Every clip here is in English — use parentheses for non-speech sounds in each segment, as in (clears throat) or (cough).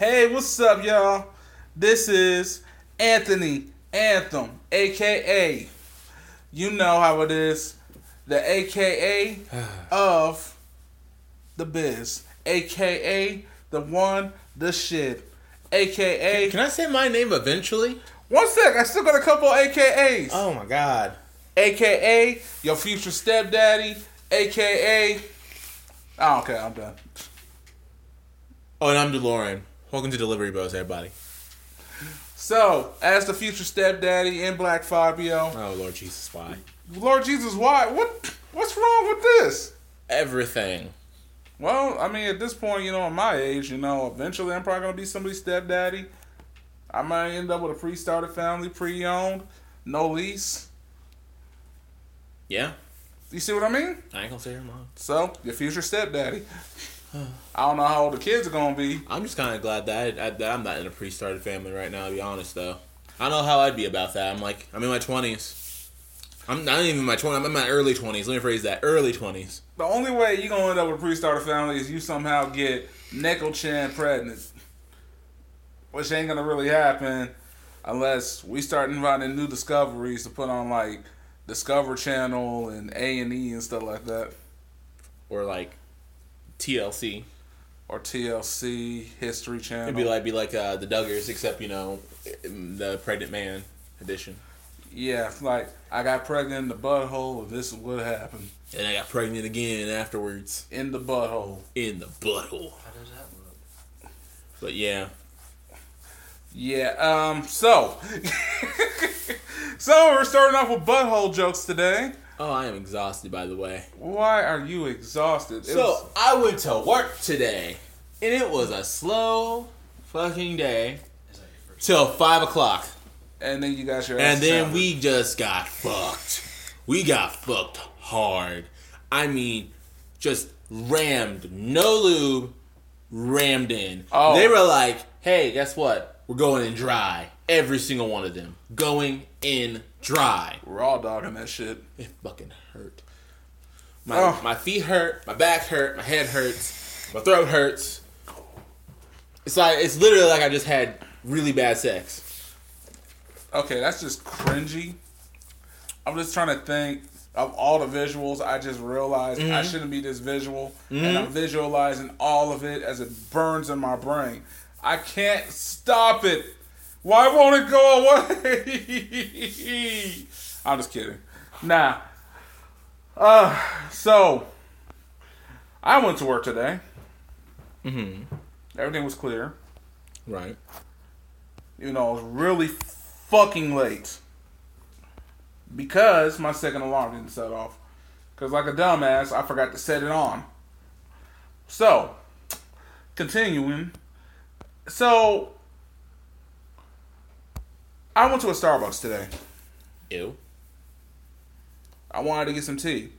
Hey, what's up, y'all? This is Anthony Anthem, aka, you know how it is, the AKA (sighs) of the biz, aka the one, the shit, aka. Can I say my name eventually? One sec, I still got a couple AKAs. Oh my god. AKA your future stepdaddy, AKA. I don't care, I'm done. Oh, and I'm DeLorean. Welcome to Delivery Bros, everybody. So, as the future stepdaddy in Black Fabio, Oh Lord Jesus, why? Lord Jesus, why? What? What's wrong with this? Everything. Well, I mean, at this point, you know, at my age, you know, eventually I'm probably gonna be somebody's stepdaddy. I might end up with a pre-started family, pre-owned, no lease. Yeah. You see what I mean? I ain't gonna say her mom. So, your future stepdaddy. I don't know how old the kids are gonna be. I'm just kind of glad that, I, that I'm not in a pre-started family right now. To be honest, though, I don't know how I'd be about that. I'm like, I'm in my 20s. I'm not even in my 20s. I'm in my early 20s. Let me phrase that: early 20s. The only way you're gonna end up with a pre-started family is you somehow get Neko Chan pregnant, which ain't gonna really happen unless we start inviting new discoveries to put on like Discover Channel and A and E and stuff like that, Or like TLC. or TLC History Channel. It'd be like be like uh, the Duggars, except you know, the pregnant man edition. yeah, like I got pregnant in the butthole, and this is what happened And I got pregnant again afterwards in the butthole. in the butthole. How does that look? But yeah, Yeah. Um. So. (laughs) so we're starting off with butthole jokes today. Oh, I am exhausted. By the way. Why are you exhausted? It So was- I went to work today, and it was a slow fucking day Is that your first? till five o'clock, and then you got your. and then hammered. we just got fucked. We got fucked hard. I mean, just rammed, no lube, rammed in. Oh. They were like, "Hey, guess what? We're going in dry." Every single one of them going in dry. raw dogging that shit. It fucking hurt. My Oh. my feet hurt, my back hurt, my head hurts, my throat hurts. It's like it's literally like I just had really bad sex. Okay, that's just cringy. I'm just trying to think of all the visuals. I just realized I mm-hmm. shouldn't be this visual, and mm-hmm. I'm visualizing all of it as it burns in my brain. I can't stop it. Why won't it go away? (laughs) I'm just kidding. Nah. Uh, so I went to work today. Mm-hmm. Everything was clear. Right. you know, I was really fucking late because my second alarm didn't set off. Because, like a dumbass, I forgot to set it on. So, continuing. So, I went to a Starbucks today. Ew. I wanted to get some tea.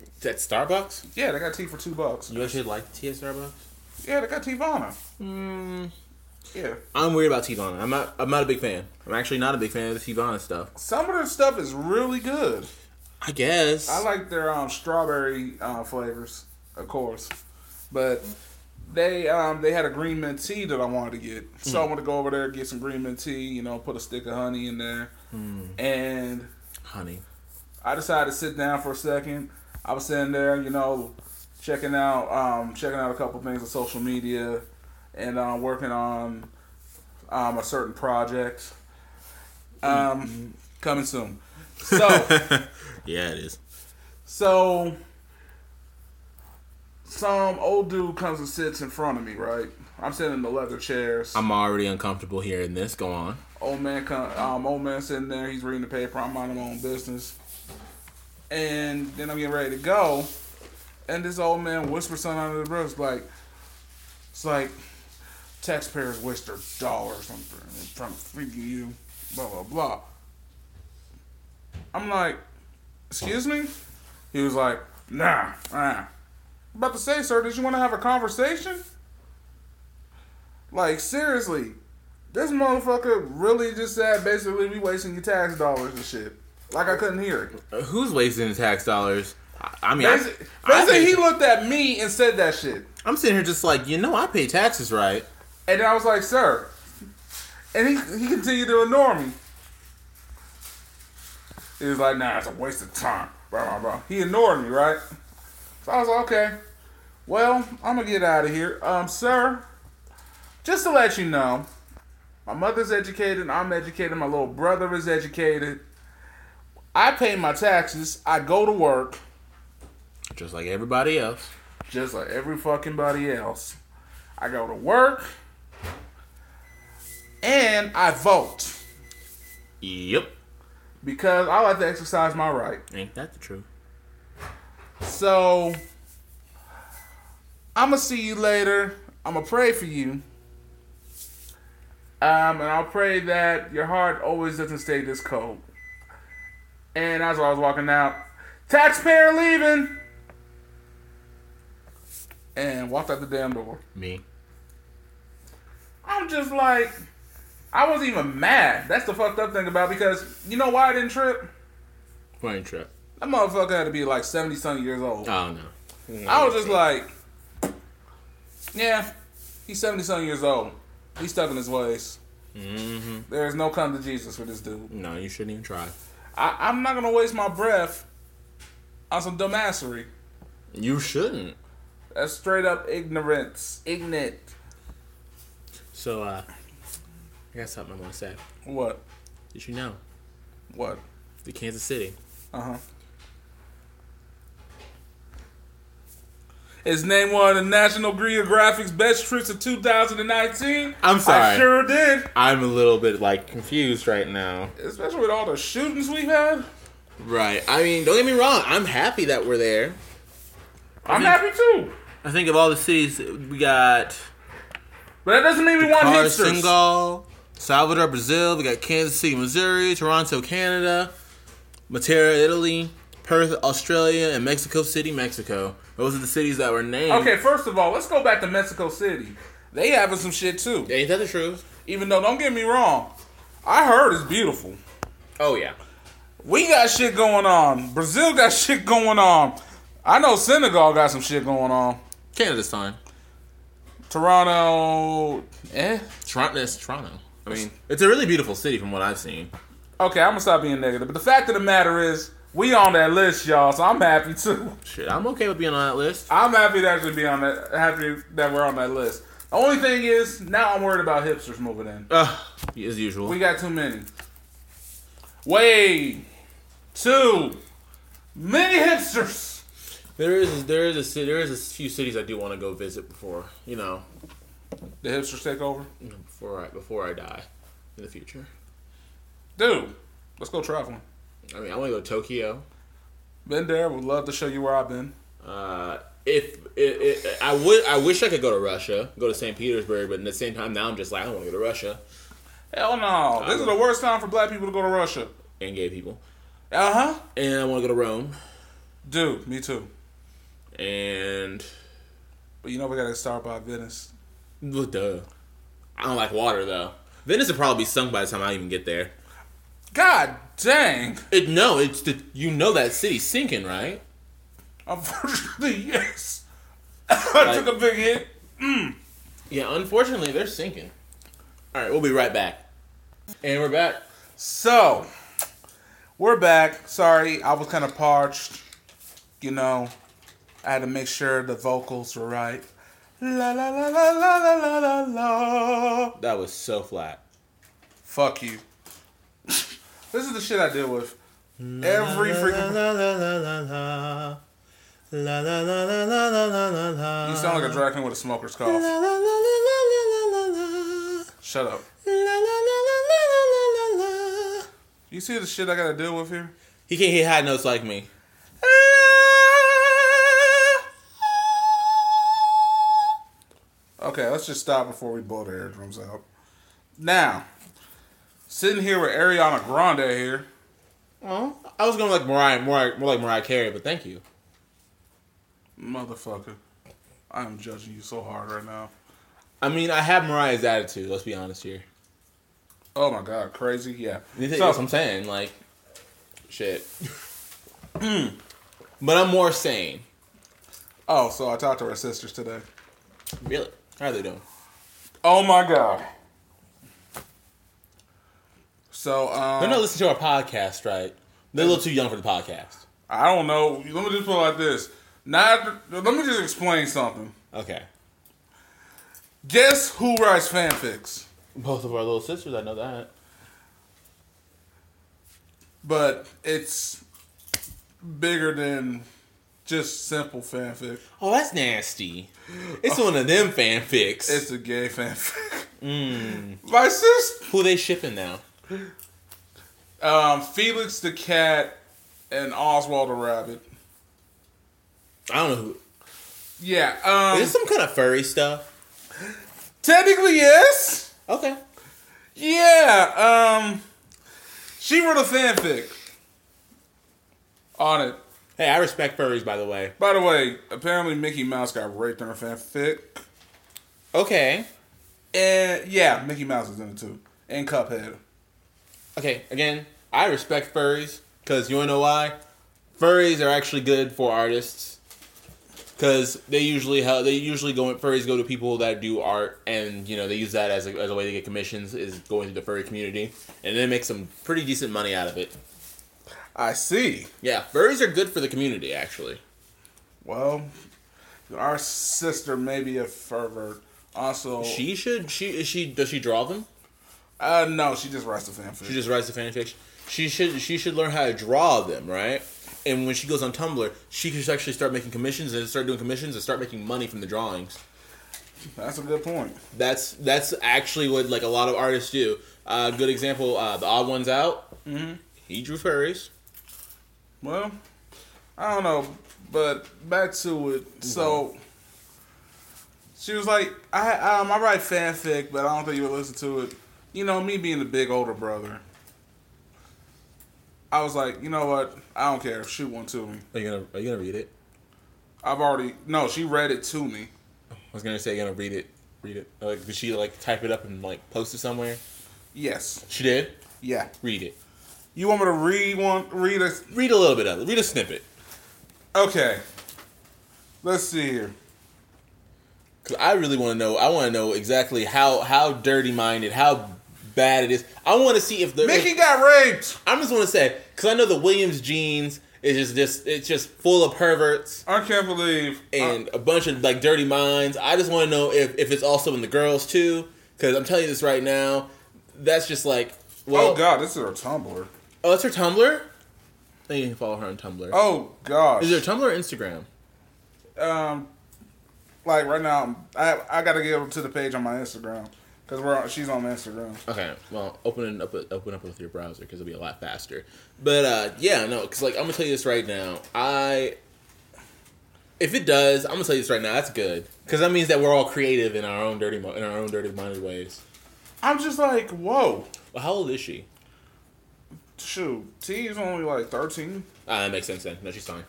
Is that Starbucks? Yeah, they got tea for two bucks. You actually like tea at Starbucks? Yeah, they got Teavana. Mm, Yeah. I'm weird about Teavana. I'm not. I'm not a big fan. I'm actually not a big fan of the Teavana stuff. Some of their stuff is really good. I guess. I like their um, strawberry uh, flavors, of course, but they um, they had a green mint tea that I wanted to get, so I want to go over there get some green mint tea. You know, put a stick of honey in there, and honey. I decided to sit down for a second. I was sitting there, you know, checking out um, checking out a couple things on social media, and uh, working on um, a certain project. Um, coming soon. So. (laughs) yeah, it is. So, some old dude comes and sits in front of me, right? I'm sitting in the leather chairs. I'm already uncomfortable hearing this. Go on. old man, come, um, old man sitting there. He's reading the paper. I'm minding my own business. And then I'm getting ready to go, and this old man whispers something under the breath, like, it's like, taxpayers waste their dollars on trying to freak you, blah blah blah. I'm like, excuse me? He was like, nah, nah. About to say, sir, did you want to have a conversation? Like, seriously, this motherfucker really just said basically we wasting your tax dollars and shit. Like I couldn't hear it. Uh, Who's wasting the tax dollars? I, I mean, I, Basically, I basically he looked at me and said that shit. I'm sitting here just like, you know, I pay taxes right. And then I was like, sir. And he, he continued to ignore me. He was like, nah, it's a waste of time. Blah, blah, blah. He ignored me, right? So I was like, okay. Well, I'm going to get out of here. Um, sir, just to let you know, my mother's educated, I'm educated, my little brother is educated. I pay my taxes, I go to work, Just like everybody else. just like every fucking body else. I go to work and I vote Yep. because I like to exercise my right. Ain't that the truth? So I'm gonna see you later. I'm gonna pray for you. Um, and I'll pray that your heart always doesn't stay this cold. And as I was walking out, taxpayer leaving, and walked out the damn door. Me. I'm just like, I wasn't even mad. That's the fucked up thing about it, because you know why I didn't trip? Plane trip. That motherfucker had to be like 70 something years old. Oh no. I was just like, yeah, he's 70 something years old. He's stuck in his ways. Mm-hmm. There's no come to Jesus for this dude. No, you shouldn't even try. I, I'm not gonna waste my breath on some dumbassery. You shouldn't. That's straight up ignorance. Ignorant. So, uh, I got something I want to say. What? Did you know What? the Kansas City? Uh huh. Is named one of the National Geographic's best trips of 2019. I'm sorry. I sure did. I'm a little bit like confused right now. Especially with all the shootings we've had. Right. I mean, don't get me wrong. I'm happy that we're there. I'm happy too. I think of all the cities we got But that doesn't mean we want Dakar, hipsters. Senegal, Salvador, Brazil. We got Kansas City, Missouri, Toronto, Canada, Matera, Italy, Perth, Australia, and Mexico City, Mexico. Those are the cities that were named. Okay, first of all, let's go back to Mexico City. They having some shit too. Ain't that the truth? Even though, don't get me wrong, I heard it's beautiful. Oh yeah. We got shit going on. Brazil got (laughs) shit going on. I know Senegal got some shit going on. Canada's fine. Toronto, eh? Toronto, it's Toronto. I mean, it's a really beautiful city from what I've seen. Okay, I'm gonna stop being negative. But the fact of the matter is, we on that list, y'all. So I'm happy too. Shit, I'm okay with being on that list. I'm happy to actually be on that. Happy that we're on that list. The only thing is, now I'm worried about hipsters moving in. Uh, as usual. We got too many. Way too many hipsters. There is there is a there is a few cities I do want to go visit before you know The hipsters take over, before I before I die in the future. dude. Let's go traveling. I mean, I want to go to Tokyo. Been there. Would love to show you where I've been. Uh, if it, it, I would, I wish I could go to Russia, go to St. Petersburg, but at the same time, now I'm just like I don't want to go to Russia Hell no. This is the worst time for black people to go to Russia. and gay people, Uh huh. and I want to go to Rome, Dude, me too. and But you know we gotta start by Venice. well, duh. I don't like water though. Venice would probably be sunk by the time I even get there. God dang. It no, it's the you know that city's sinking, right? Unfortunately, (laughs) yes. I took a big hit. Mm. Yeah, unfortunately, they're sinking. All right, we'll be right back. And we're back. So, we're back. Sorry, I was kind of parched. You know, I had to make sure the vocals were right. La la la la la la la la la. That was so flat. Fuck you. This is the shit I deal with. Every freaking. la la la la la. La la la la la la la la la. You sound like a drag queen with a smoker's cough. La la la la la la la la. Shut up. La la la la la la la la. You see the shit I gotta deal with here? He can't hit high notes like me. Okay, let's just stop before we blow the eardrums out. Now, sitting here with Ariana Grande here. Oh, I was going to like Mariah, more, more like Mariah Carey, but thank you. Motherfucker. I am judging you so hard right now. I mean, I have Mariah's attitude. Let's be honest here. Oh my god, crazy? Yeah. That's So, what I'm saying. Like, shit. (clears throat) but I'm more sane. oh, so I talked to her sisters today. Really? How are they doing? Oh my god. So um, They're not listening to our podcast, right? They're a little too young for the podcast. I don't know. Let me just put it like this. Not. Let me just explain something. Okay. Guess who writes fanfics? Both of our little sisters, I know that. But it's bigger than just simple fanfic. Oh, that's nasty. It's one of them fanfics. It's a gay fanfic. Mm. My sister, Who they shipping now? Um, Felix the cat, and Oswald the rabbit. I don't know who. Yeah. Um, Is this some kind of furry stuff? technically, yes. Okay. Yeah. Um, she wrote a fanfic on it. Hey, I respect furries, by the way. By the way, apparently Mickey Mouse got raped in her fanfic. Okay. And yeah, Mickey Mouse is in it too. And Cuphead. Okay, again, I respect furries because you wanna know why? Furries are actually good for artists because they usually help. They usually go. Furries go to people that do art, and you know they use that as a, as a way to get commissions. Is going to the furry community, and they make some pretty decent money out of it. I see. Yeah, furries are good for the community, actually. Well, our sister may be a pervert. Also, She should. She is she. Does she draw them? Uh, no, she just writes the fanfic. She just writes the fan fiction. She should. She should learn how to draw them, right? And when she goes on Tumblr, she could actually start making commissions and start doing commissions and start making money from the drawings. That's a good point. That's that's actually what like a lot of artists do. A uh, good example, uh, the Odd Ones Out. Mm-hmm. He drew furries. Well, I don't know, but back to it. So she was like, "I um, I write fanfic, but I don't think you would listen to it." You know, me being the big older brother, I was like, "You know what? I don't care. Shoot one to me." Are you gonna Are you gonna read it? I've already no. She read it to me. I was gonna say, you gonna read it. Read it. Like, did she like type it up and like post it somewhere? Yes. She did. Yeah. Read it. You want me to read one? Read a. Read a little bit of it. Read a snippet. Okay. Let's see here. Cause I really want to know. I want to know exactly how how dirty minded, how bad it is. I want to see if the. Mickey if- got raped. I'm just want to say because I know the Williams genes is just just it's just full of perverts I can't believe. and a bunch of like dirty minds. I just want to know if if it's also in the girls too. Because I'm telling you this right now, that's just like well. oh God, this is her Tumblr. Oh, that's her Tumblr. Then you can follow her on Tumblr. Oh gosh. Is it Tumblr or Instagram? um, like right now, I I gotta get to the page on my Instagram because we're on, she's on Instagram. Okay, well, open it up, open up with your browser because it'll be a lot faster. But uh, yeah, no, because like I'm gonna tell you this right now. I, if it does, I'm gonna tell you this right now. That's good because that means that we're all creative in our own dirty, mo- in our own dirty minded ways. I'm just like, whoa, Well, how old is she? shoot, T is only like 13. Ah, that makes sense then. No, she's fine.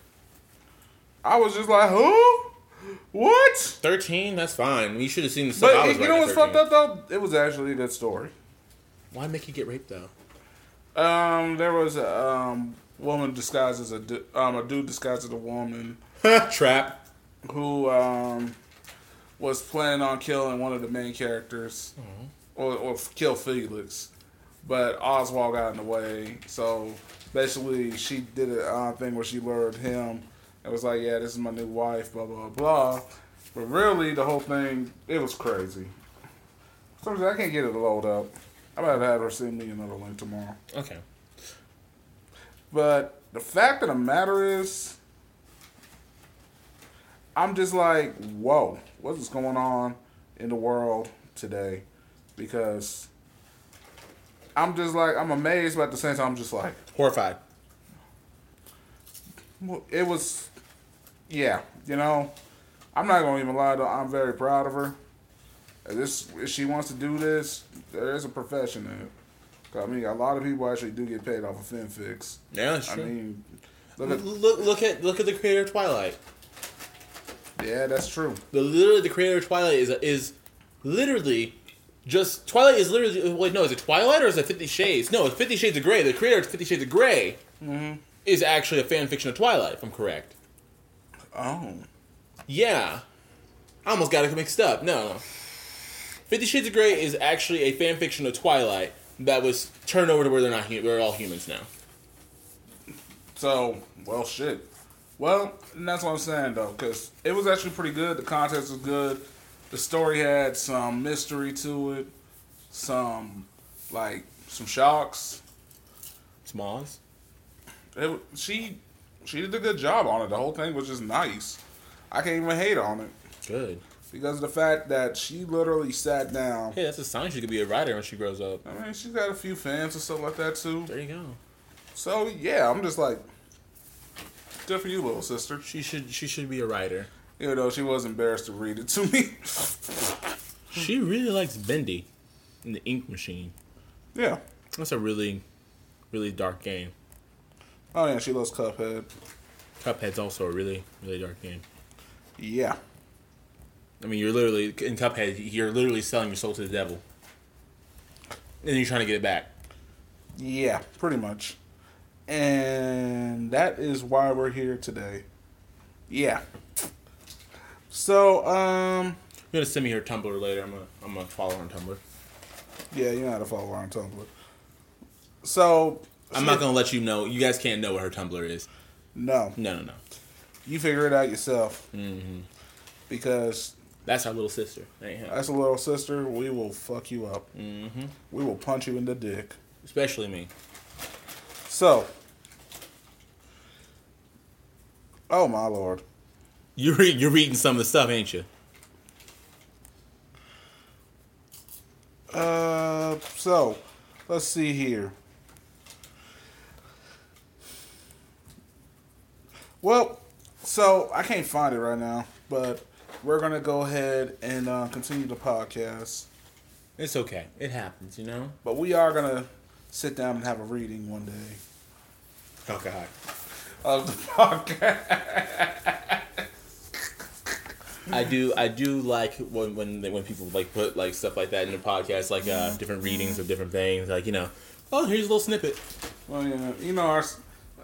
I was just like, who? What? Thirteen, that's fine. You should have seen the stuff. I But was you know writing what's fucked up though? It was actually a good story. Why make you get raped though? Um, there was a um woman disguised as a du- um a dude disguised as a woman (laughs) Trap. who um was planning on killing one of the main characters or, or kill Felix, but Oswald got in the way. So basically, she did a uh, thing where she lured him and was like, "Yeah, this is my new wife," blah blah blah. But really, the whole thing it was crazy. So I can't get it to load up. I might have her send me another link tomorrow. Okay. But the fact of the matter is, I'm just like, whoa, what is going on in the world today? Because I'm just like, I'm amazed, but at the same time, I'm just like, Horrified. well, it was, yeah, you know, I'm not gonna even lie. Though I'm very proud of her. If this, if she wants to do this, there is a profession in it. I mean, a lot of people actually do get paid off of fanfics. Yeah, that's I true. mean, look at, look, look at look at the creator of Twilight. yeah, that's true. The literally the creator of Twilight is is literally just Twilight is literally wait no is it Twilight or is it Fifty Shades? No, it's Fifty Shades of Grey. The creator of Fifty Shades of Grey Mm-hmm. is actually a fan fiction of Twilight. If I'm correct. Oh. Yeah, I almost got it mixed up. No, no. Fifty Shades of Grey is actually a fan fiction of Twilight that was turned over to where they're not. hu- They're all humans now. So, well, shit. Well, that's what I'm saying though, because it was actually pretty good. The context was good. The story had some mystery to it, some like some shocks. Smalls. It, she she did a good job on it. The whole thing was just nice. I can't even hate on it Good. because of the fact that she literally sat down. Hey, that's a sign she could be a writer when she grows up. I mean, she's got a few fans and stuff like that too. There you go. So yeah, I'm just like, good for you, little sister. She should. She should be a writer. Even though she was embarrassed to read it to me. She really likes Bendy and the Ink Machine. yeah. That's a really, really dark game. Oh yeah, she loves Cuphead. Cuphead's also a really, really dark game. Yeah. I mean, you're literally in Cuphead. You're literally selling your soul to the devil, and then you're trying to get it back. Yeah, pretty much. And that is why we're here today. Yeah. So, um, You're gonna send me your Tumblr later. I'm gonna, I'm gonna follow her on Tumblr. yeah, you know how to follow her on Tumblr. So, I'm not gonna let you know. You guys can't know what her Tumblr is. no, No, no, no. you figure it out yourself hmm because That's our little sister. As a little sister, we will fuck you up. hmm We will punch you in the dick. Especially me. So, oh my lord. You're re- you're reading some of the stuff, ain't you? Uh, so let's see here. Well, so I can't find it right now, but we're gonna go ahead and uh, continue the podcast. It's okay. It happens, you know. But we are gonna sit down and have a reading one day Oh God. of the podcast. I do I do like when when when people like put like stuff like that in the podcast, like uh, different readings of different things, like you know, oh here's a little snippet. Well, yeah, you know, our,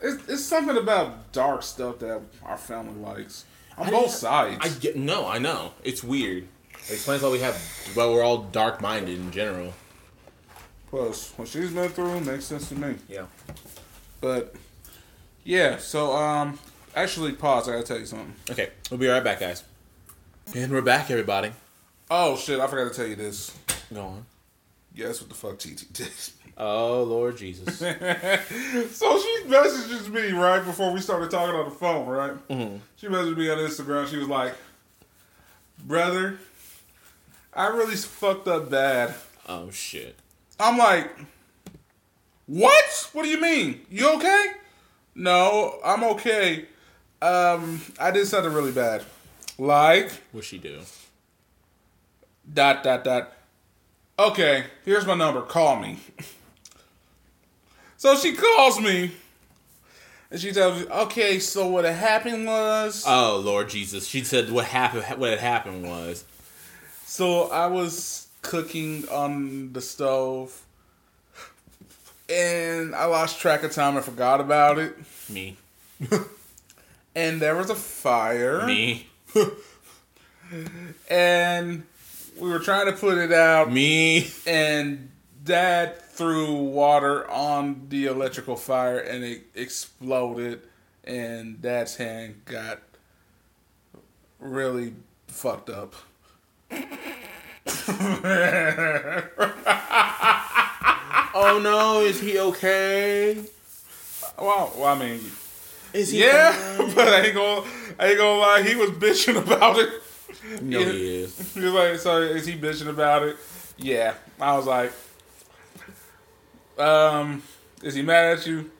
it's, it's something about dark stuff that our family likes on I both sides. I get no, I know it's weird. It explains why we have why we're all dark minded in general. Plus, what she's been through makes sense to me. Yeah. But yeah, so um, actually, pause. I gotta tell you something. Okay, we'll be right back, guys. And we're back, everybody. Oh shit, I forgot to tell you this. Go on. Guess what the fuck TT did? Oh Lord Jesus. (laughs) so she messages me right before we started talking on the phone, right? Mhm. She messaged me on Instagram. She was like, "Brother, I really fucked up bad." oh shit. I'm like, "What? What do you mean? You okay?" No, I'm okay. Um, I did something really bad. Like What'd she do? dot dot dot. Okay, here's my number. Call me. So she calls me, and she tells me, "Okay, so what had happened was, Oh Lord Jesus. She said what happened. What had happened was. so I was cooking on the stove, and I lost track of time. I forgot about it, Me. (laughs) and there was a fire, Me. (laughs) and we were trying to put it out, Me. and dad threw water on the electrical fire and it exploded and dad's hand got really fucked up (laughs) Oh no, is he okay? well, well i mean Is he yeah (laughs) but i ain't gonna i ain't gonna lie he was bitching about it No, Yeah. he (laughs) is. he was like so is he bitching about it yeah i was like um is he mad at you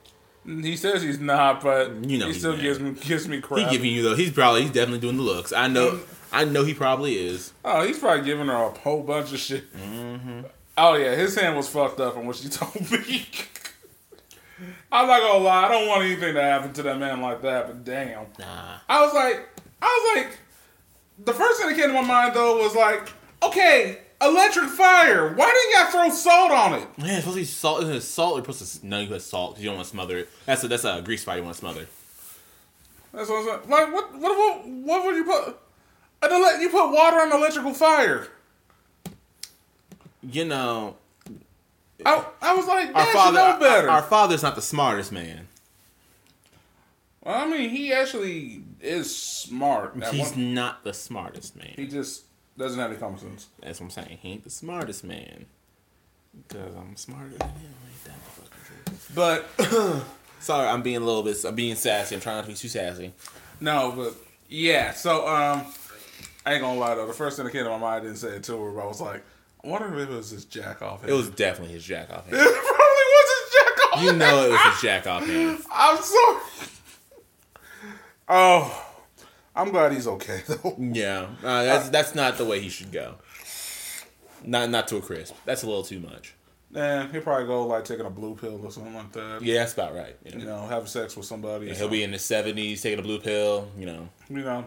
he says he's not, but You know he still mad. gives me gives me He crap. giving you though. He's probably he's definitely doing the looks. I know. I know he probably is. Oh, he's probably giving her a whole bunch of shit. Mm-hmm. Oh yeah, his hand was fucked up from what she (laughs) told me. I'm not gonna lie, I don't want anything to happen to that man like that, but damn. Nah. I was like, I was like, the first thing that came to my mind though was like, okay, electric fire. Why didn't y'all throw salt on it? Man, it's supposed to be salt. Isn't it salt? You're supposed to no. You put salt because you don't want to smother it. That's a that's a grease fire you want to smother. That's what I'm saying. Like, what, what, what, what would you put? And then you put water on electrical fire. You know, I, I was like, our father, know better. Our, our father's not the smartest man. well, I mean, he actually is smart. He's one- not the smartest man. he just doesn't have any common sense. That's what I'm saying. He ain't the smartest man. Because I'm smarter than him. Ain't that the fucking truth? But (coughs) Sorry, I'm being a little bit. I'm being sassy. I'm trying not to be too sassy. no, but yeah. So um, I ain't gonna lie though. The first thing that came to my mind, I didn't say it to her, but I was like, I wonder if it was his jack off. It was definitely his jack off (laughs) It probably was his jack off. You know it was his jack off hand. (laughs) I'm sorry. Oh, I'm glad he's okay (laughs) though. Yeah, uh, that's that's not the way he should go. Not not to a crisp. That's a little too much. Yeah, he'll probably go like taking a blue pill or something like that. Yeah, that's about right. You know, You know, having sex with somebody. or he'll be in his seventies taking a blue pill. You know, you know,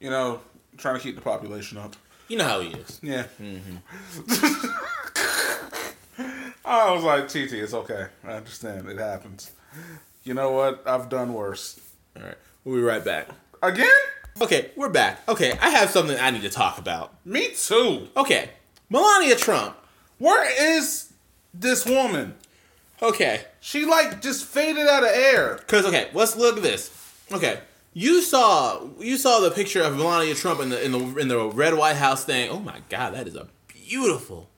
you know, trying to keep the population up. you know how he is. Yeah. Mm-hmm. (laughs) I was like, TT, it's okay. I understand. It happens. You know what? I've done worse. All right, we'll be right back. Again? Okay, we're back. Okay, I have something I need to talk about. Me too. Okay, Melania Trump. Where is this woman? Okay, She like just faded out of air. Cause okay, let's look at this. Okay, you saw you saw the picture of Melania Trump in the in the in the red White House thing. Oh my God, that is a beautiful,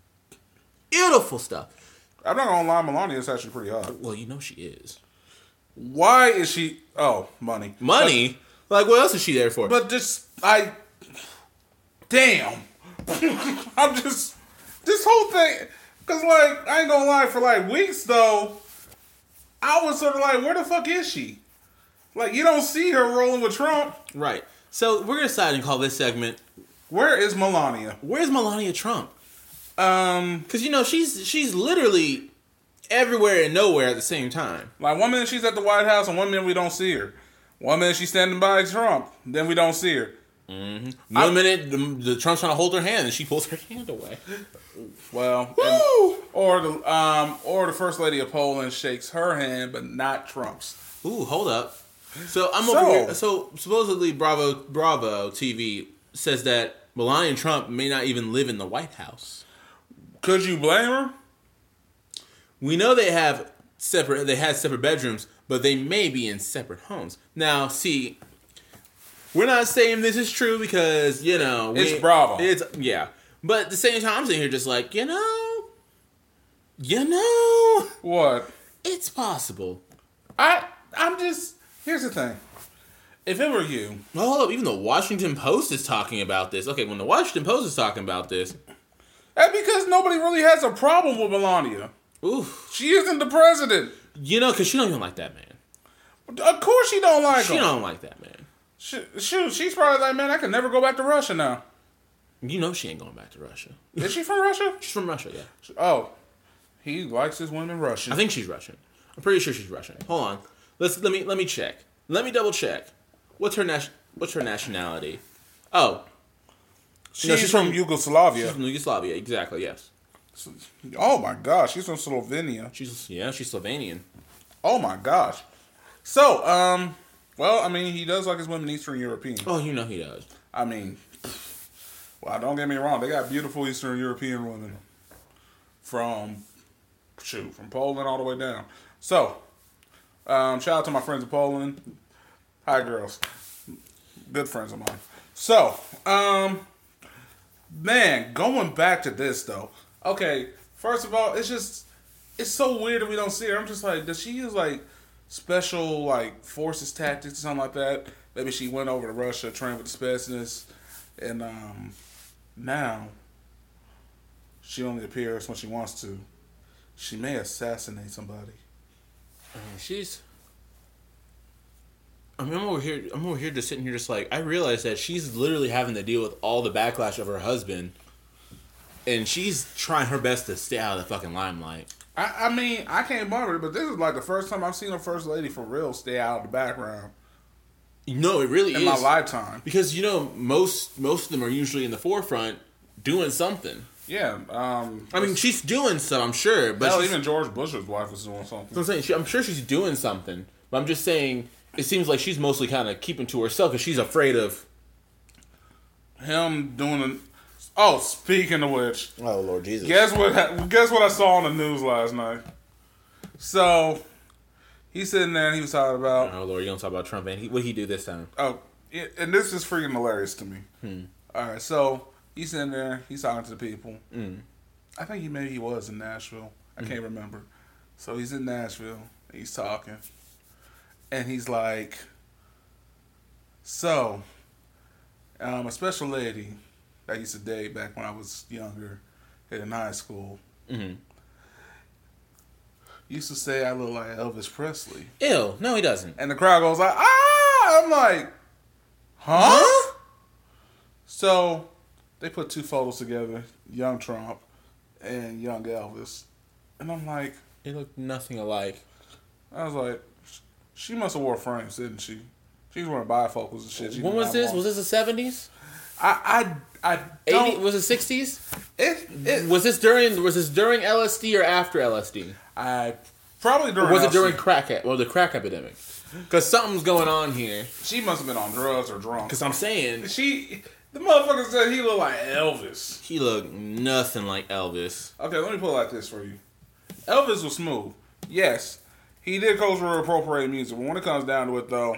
beautiful stuff. I'm not gonna lie, Melania is actually pretty hot. Well, you know she is Why is she? Oh, money. money. Like what else is she there for? But, just I. Damn. (laughs) I'm just this whole thing. Cause like I ain't gonna lie, for like weeks though, I was sort of like, where the fuck is she? Like you don't see her rolling with Trump. right. So we're gonna decide and call this segment Where is Melania? "Where's Melania Trump?" Um, Because you know she's she's literally everywhere and nowhere at the same time. like one minute she's at the White House, and one minute we don't see her. One minute she's standing by Trump, then we don't see her. One minute the, the Trump's trying to hold her hand and she pulls her hand away. Well, and- or the um, or the first lady of Poland shakes her hand, but not Trump's. Ooh, hold up. So I'm So- over here. So supposedly, Bravo Bravo TV says that Melania Trump may not even live in the White House. Could you blame her? We know they have separate. They had separate bedrooms, but they may be in separate homes. Now, see, we're not saying this is true because you know we- It's Bravo. It's yeah, but at the same time, I'm sitting here just like you know, you know, What? it's possible. I I'm just here's the thing. If it were you, Well, hold up. Even the Washington Post is talking about this. Okay, when the Washington Post is talking about this, that's because nobody really has a problem with Melania. Oof. She isn't the president. You know, because she don't even like that man. Of course she don't like She him. don't like that man. Shoot, shoot, she's probably like, man, I could never go back to Russia now. You know she ain't going back to Russia. Is she from Russia? She's from Russia, yeah. Oh, he likes his women Russian. I think she's Russian. I'm pretty sure she's Russian. Hold on. Let's let me let me check. Let me double check. What's her nation? What's her nationality? Oh, she's, no, she's from, from- Yugoslavia. she's from Yugoslavia. Exactly. Yes. Oh my gosh, she's from Slovenia. She's yeah. She's Slovenian. Oh my gosh. So, um, well, I mean, he does like his women Eastern European. Oh, you know he does. I mean, well, don't get me wrong, they got beautiful Eastern European women from shoot from Poland all the way down. So, um, shout out to my friends in Poland. Hi, girls. Good friends of mine. So, um, man, going back to this though. Okay, first of all, it's just it's so weird that we don't see her. I'm just like, does she use like special like forces tactics or something like that? Maybe she went over to Russia, trained with the specialists, and um, now she only appears when she wants to. She may assassinate somebody. She's. I mean, I'm over here. I'm over here just sitting here, just like I realize that she's literally having to deal with all the backlash of her husband, and she's trying her best to stay out of the fucking limelight. I, I mean, I can't blame her, but this is like the first time I've seen a first lady for real stay out of the background No, it really in is my lifetime. because you know most most of them are usually in the forefront doing something. Yeah, um, I mean, she's doing some, I'm sure, but hell, even George Bush's wife was doing something. I'm saying she, I'm sure she's doing something, but I'm just saying it seems like she's mostly kind of keeping to herself because she's afraid of him doing a. Oh, speaking of which, Oh Lord Jesus. guess what? Guess what I saw on the news last night. So he's sitting there and he was talking about. Oh Lord, you don't talk about Trump, and he, what did he do this time? Oh, and this is freaking hilarious to me. All right, so he's in there, he's talking to the people. Mm. I think he maybe he was in Nashville. I can't remember. So he's in Nashville, he's talking, and he's like, "So, um, a special lady that I used to date back when I was younger, in high school, Mm-hmm. used to say I look like Elvis Presley." Ew. No, he doesn't. And the crowd goes like, ah! I'm like, huh? So they put two photos together, young Trump and young Elvis. And I'm like, He looked nothing alike. I was like, she must have wore frames, didn't she? She was wearing bifocals and shit. She When was this? want- Was this the seventies? I I I don't. Was it sixties? It, it, Was this during? Was this during LSD or after LSD? I probably Or during. was it during crack? Well, the crack epidemic. Because something's going on here. She must have been on drugs or drunk. Because I'm saying She, the motherfucker said he looked like Elvis. he looked nothing like Elvis. Okay, let me it like this for you. Elvis was smooth. Yes, he did culturally appropriate music, but when it comes down to it, though,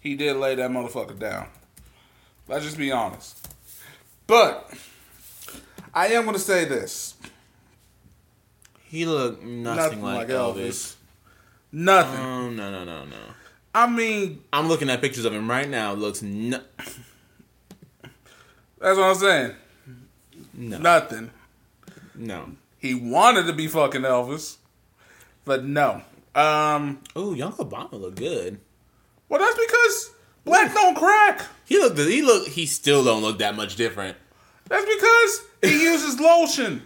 he did lay that motherfucker down. Let's just be honest. But I am going to say this: He looked nothing, like, Elvis. Nothing. Oh no no no no! I mean, I'm looking at pictures of him right now. Looks no, that's what I'm saying. no Nothing. no. He wanted to be fucking Elvis, but no. Um. Oh, young Obama looked good. Well, that's because black don't crack. He looked. He look. He still don't look that much different. That's because he (laughs) uses lotion.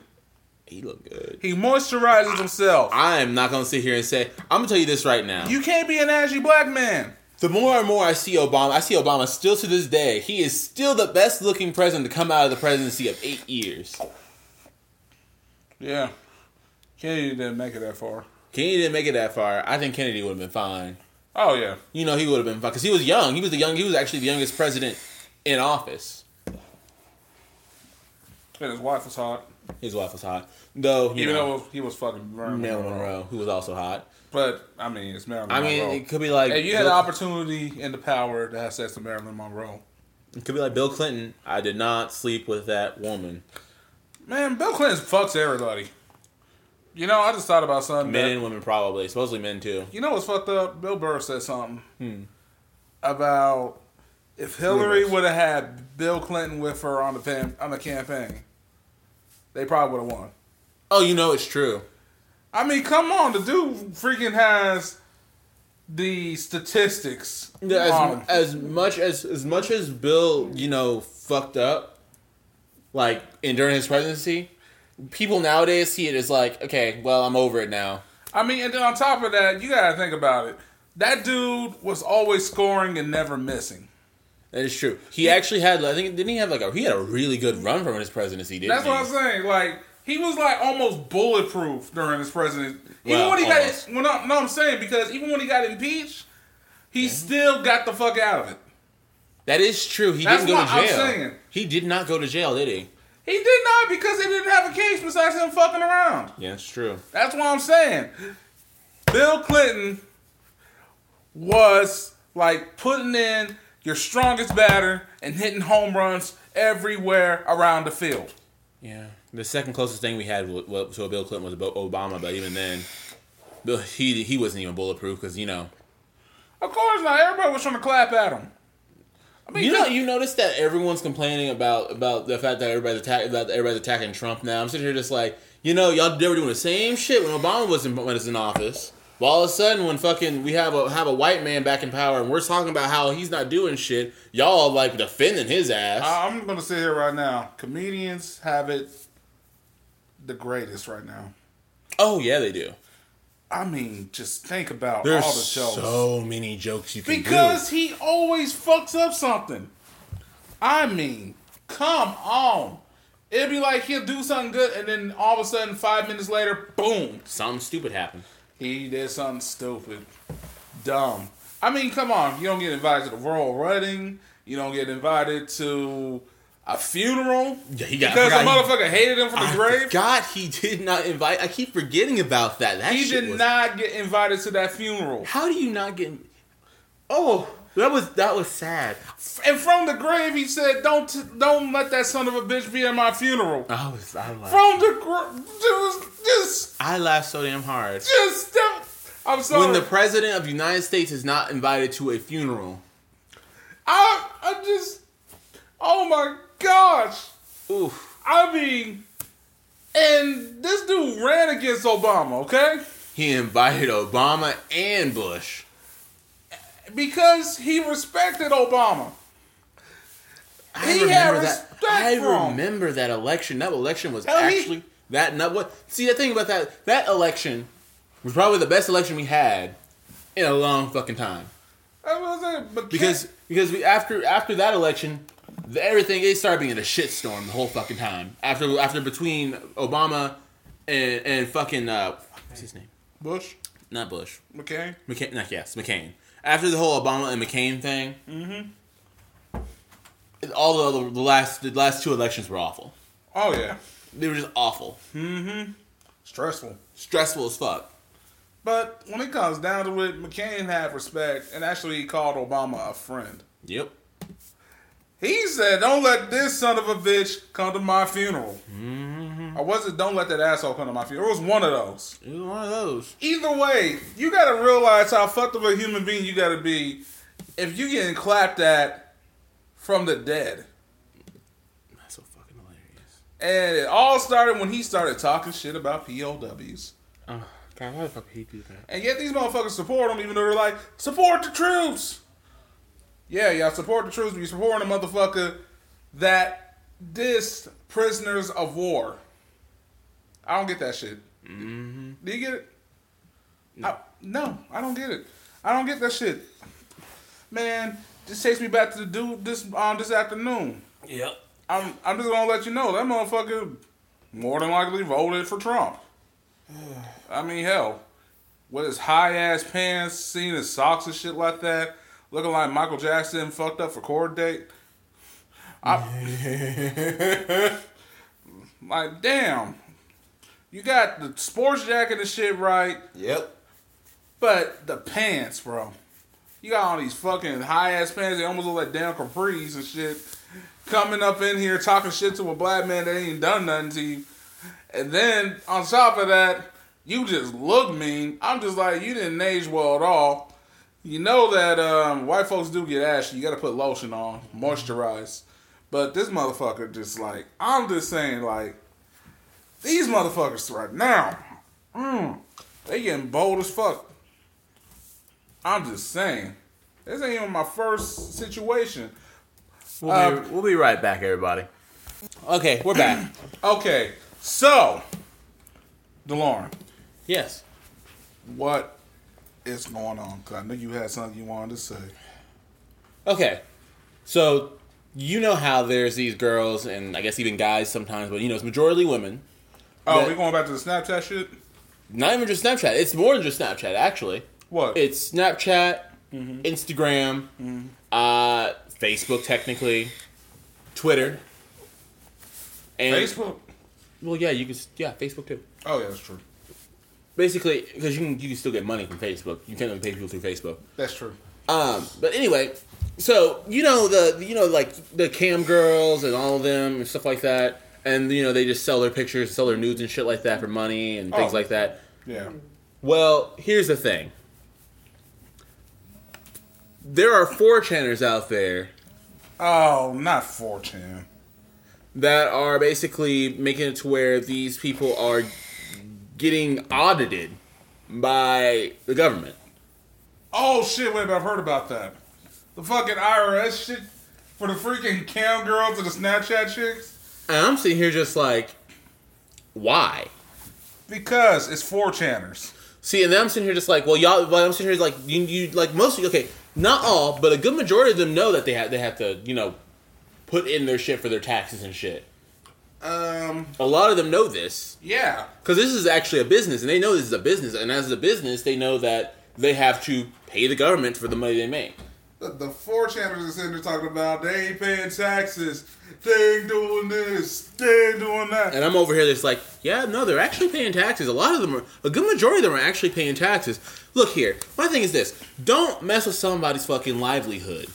He looked good. He moisturizes himself. I am not gonna sit here and say. I'm gonna tell you this right now. You can't be an ashy black man. the more and more I see Obama, I see Obama still to this day. He is still the best looking president to come out of the presidency of eight years. Yeah. Kennedy didn't make it that far. Kennedy didn't make it that far. I think Kennedy would have been fine. Oh yeah. You know, he would have been fine because he was young. He was the young. He was actually the youngest president in office. And his wife was hot. His wife was hot, though. Even know, though he was fucking Marilyn Marilyn Monroe. Monroe, who was also hot. But I mean, it's Marilyn I mean, Monroe. it could be like you had Bill- the opportunity and the power to have sex with Marilyn Monroe. it could be like Bill Clinton. I did not sleep with that woman. Man, Bill Clinton fucks everybody. You know, I just thought about something. Men that- and women, probably. Supposedly men too. you know what's fucked up? Bill Burr said something Hmm. about if Hillary would have had Bill Clinton with her on the on the campaign, they probably would have won. Oh, you know it's true. I mean, come on, the dude freaking has the statistics. As, on as much as as much as Bill, you know, fucked up, like in during his presidency, people nowadays see it as like, okay, well, I'm over it now. I mean, and then on top of that, you gotta think about it. That dude was always scoring and never missing. That is true. He actually had, I think, didn't he have like a he had a really good run from his presidency? Didn't That's he? what I'm saying. Like he was like almost bulletproof during his presidency. Even Well, when he almost. got, well, no, no, I'm saying because even when he got impeached, he still got the fuck out of it. That is true. He That's didn't go to what I'm jail. saying. He did not go to jail, did he? He did not because they didn't have a case besides him fucking around. Yeah, it's true. That's what I'm saying. Bill Clinton was like putting in your strongest batter and hitting home runs everywhere around the field. Yeah. The second closest thing we had to a Bill Clinton was Obama, but even then, he he wasn't even bulletproof because you know. Of course not. Everybody was trying to clap at him. I mean, You know, you notice that everyone's complaining about about the fact that everybody's attack that everybody's attacking Trump now. I'm sitting here just like, you know, y'all they were doing the same shit when Obama was in when was in office. Well, all of a sudden, when fucking we have a have a white man back in power and we're talking about how he's not doing shit, y'all like defending his ass. I- I'm gonna sit here right now. Comedians have it the greatest right now. oh yeah, they do. I mean, just think about There's all the shows. so many jokes you can do. because do. he always fucks up something. I mean, come on. It'd be like he'll do something good, and then all of a sudden, five minutes later, boom, Something stupid happened. he did something stupid, dumb. I mean, come on. You don't get invited to the royal wedding. You don't get invited to a funeral Yeah, he got- because the forgot he- motherfucker hated him from the I grave. God, he did not invite. I keep forgetting about that. That He did was- not get invited to that funeral. How do you not get? Oh, that was that was sad. And from the grave, he said, "Don't don't let that son of a bitch be at my funeral." I was I laughed. From the grave, just just I laughed so damn hard. just step. I'm sorry. When the president of the United States is not invited to a funeral. I I just oh my gosh. Oof. I mean, and this dude ran against Obama, okay? He invited Obama and Bush. Because he respected Obama. I He had remember that. I remember that election. That election was Hell, he- actually that. Not what. See, the thing about that that election was probably the best election we had in a long fucking time. That was it. But Because because we, after after that election, the, everything it started being a shitstorm the whole fucking time. After after between Obama and and fucking uh, what's his name? Bush, Not Bush. McCain. McCain. Not yes, McCain. After the whole Obama and McCain thing, mm-hmm. all the the last the last two elections were awful. Oh yeah, They were just awful, stressful. stressful as fuck. But when it comes down to it, McCain had respect and actually called Obama a friend. Yep. He said, "Don't let this son of a bitch come to my funeral." Or was it, "Don't let that asshole come to my funeral"? It was one of those. It was one of those. Either way, you gotta realize how fucked up a human being you gotta be if you getting clapped at from the dead. That's so fucking hilarious. And it all started when he started talking shit about POWs. Oh God, why the fuck he do that? And yet these motherfuckers support him even though they're like, support the troops. Yeah, y'all support the troops, but you supporting a motherfucker that dissed prisoners of war. I don't get that shit. Mm-hmm. Do you get it? I, no, I don't get it. I don't get that shit. Man, this takes me back to the dude this um this afternoon. Yep. I'm I'm just gonna let you know that motherfucker more than likely voted for Trump. (sighs) I mean, hell, with his high ass pants, seeing his socks and shit like that, looking like Michael Jackson fucked up for court date. I, (laughs) like, damn, you got the sports jacket and shit right, Yep. but the pants, bro. You got all these fucking high ass pants. They almost look like damn capris and shit. Coming up in here talking shit to a black man that ain't done nothing to you. And then on top of that, you just look mean. I'm just like, you didn't age well at all. You know that um, white folks do get ashy. You got to put lotion on, moisturize. But this motherfucker just like, I'm just saying, like, these motherfuckers right now, mm, they getting bold as fuck. I'm just saying. This ain't even my first situation. We'll, Uh, be, we'll be right back, everybody. Okay, we're back. (clears throat) Okay, so, DeLauren, yes. what is going on? Because I know you had something you wanted to say. Okay, so you know how there's these girls and I guess even guys sometimes, but you know it's majority women. Oh, we going back to the Snapchat shit? Not even just Snapchat. It's more than just Snapchat, actually. What? It's Snapchat, Mm-hmm. Instagram, uh, Facebook, technically, Twitter, and Facebook? Well, yeah, you can. Yeah, Facebook too. Oh, yeah, that's true. Basically, because you can you can still get money from Facebook. You can't even pay people through Facebook. That's true. Um, but anyway, so you know the you know like the cam girls and all of them and stuff like that, and you know they just sell their pictures, sell their nudes and shit like that for money and things Oh. like that. Yeah. Well, here's the thing. There are four channers out there Oh, not 4chan. that are basically making it to where these people are getting audited by the government. Oh, shit, wait, I've heard about that. The fucking IRS shit for the freaking cam girls and the Snapchat chicks? And I'm sitting here just like, why? Because it's 4chaners. See, and then I'm sitting here just like, well, y'all. Well, I'm sitting here like, you, you like mostly okay, not all, but a good majority of them know that they have they have to, you know, put in their shit for their taxes and shit. Um, A lot of them know this yeah. because this is actually a business, and they know this is a business, and as a business, they know that they have to pay the government for the money they make. The, the four channels are sitting there talking about they ain't paying taxes. they ain't doing this, they ain't doing that. And I'm over here that's like, yeah, no, they're actually paying taxes. A lot of them are, a good majority of them are actually paying taxes. Look here, my thing is this: don't mess with somebody's fucking livelihood.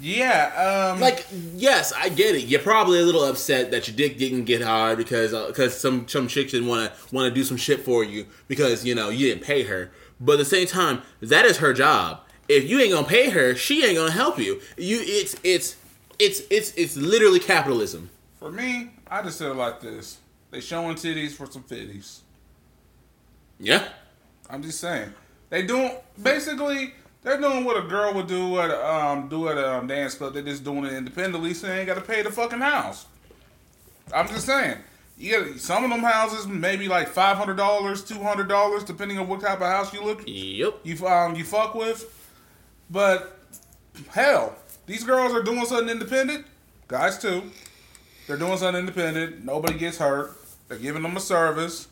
Yeah, um, Like, yes, I get it. You're probably a little upset that your dick didn't get hard because because some some chick didn't want to want to do some shit for you because you know you didn't pay her. But at the same time, that is her job. If you ain't gonna pay her, she ain't gonna help you. You, it's it's it's it's it's literally capitalism. for me, I just said it like this: they showing titties for some fitties. Yeah. I'm just saying. They doing basically they're doing what a girl would do at a, um do at a um, dance club. They're just doing it independently, so they ain't got to pay the fucking house. I'm just saying. You got some of them houses maybe like five hundred dollars, two hundred dollars, depending on what type of house you look Yep. you um you fuck with. But hell, these girls are doing something independent. Guys too. They're doing something independent. Nobody gets hurt. They're giving them a service.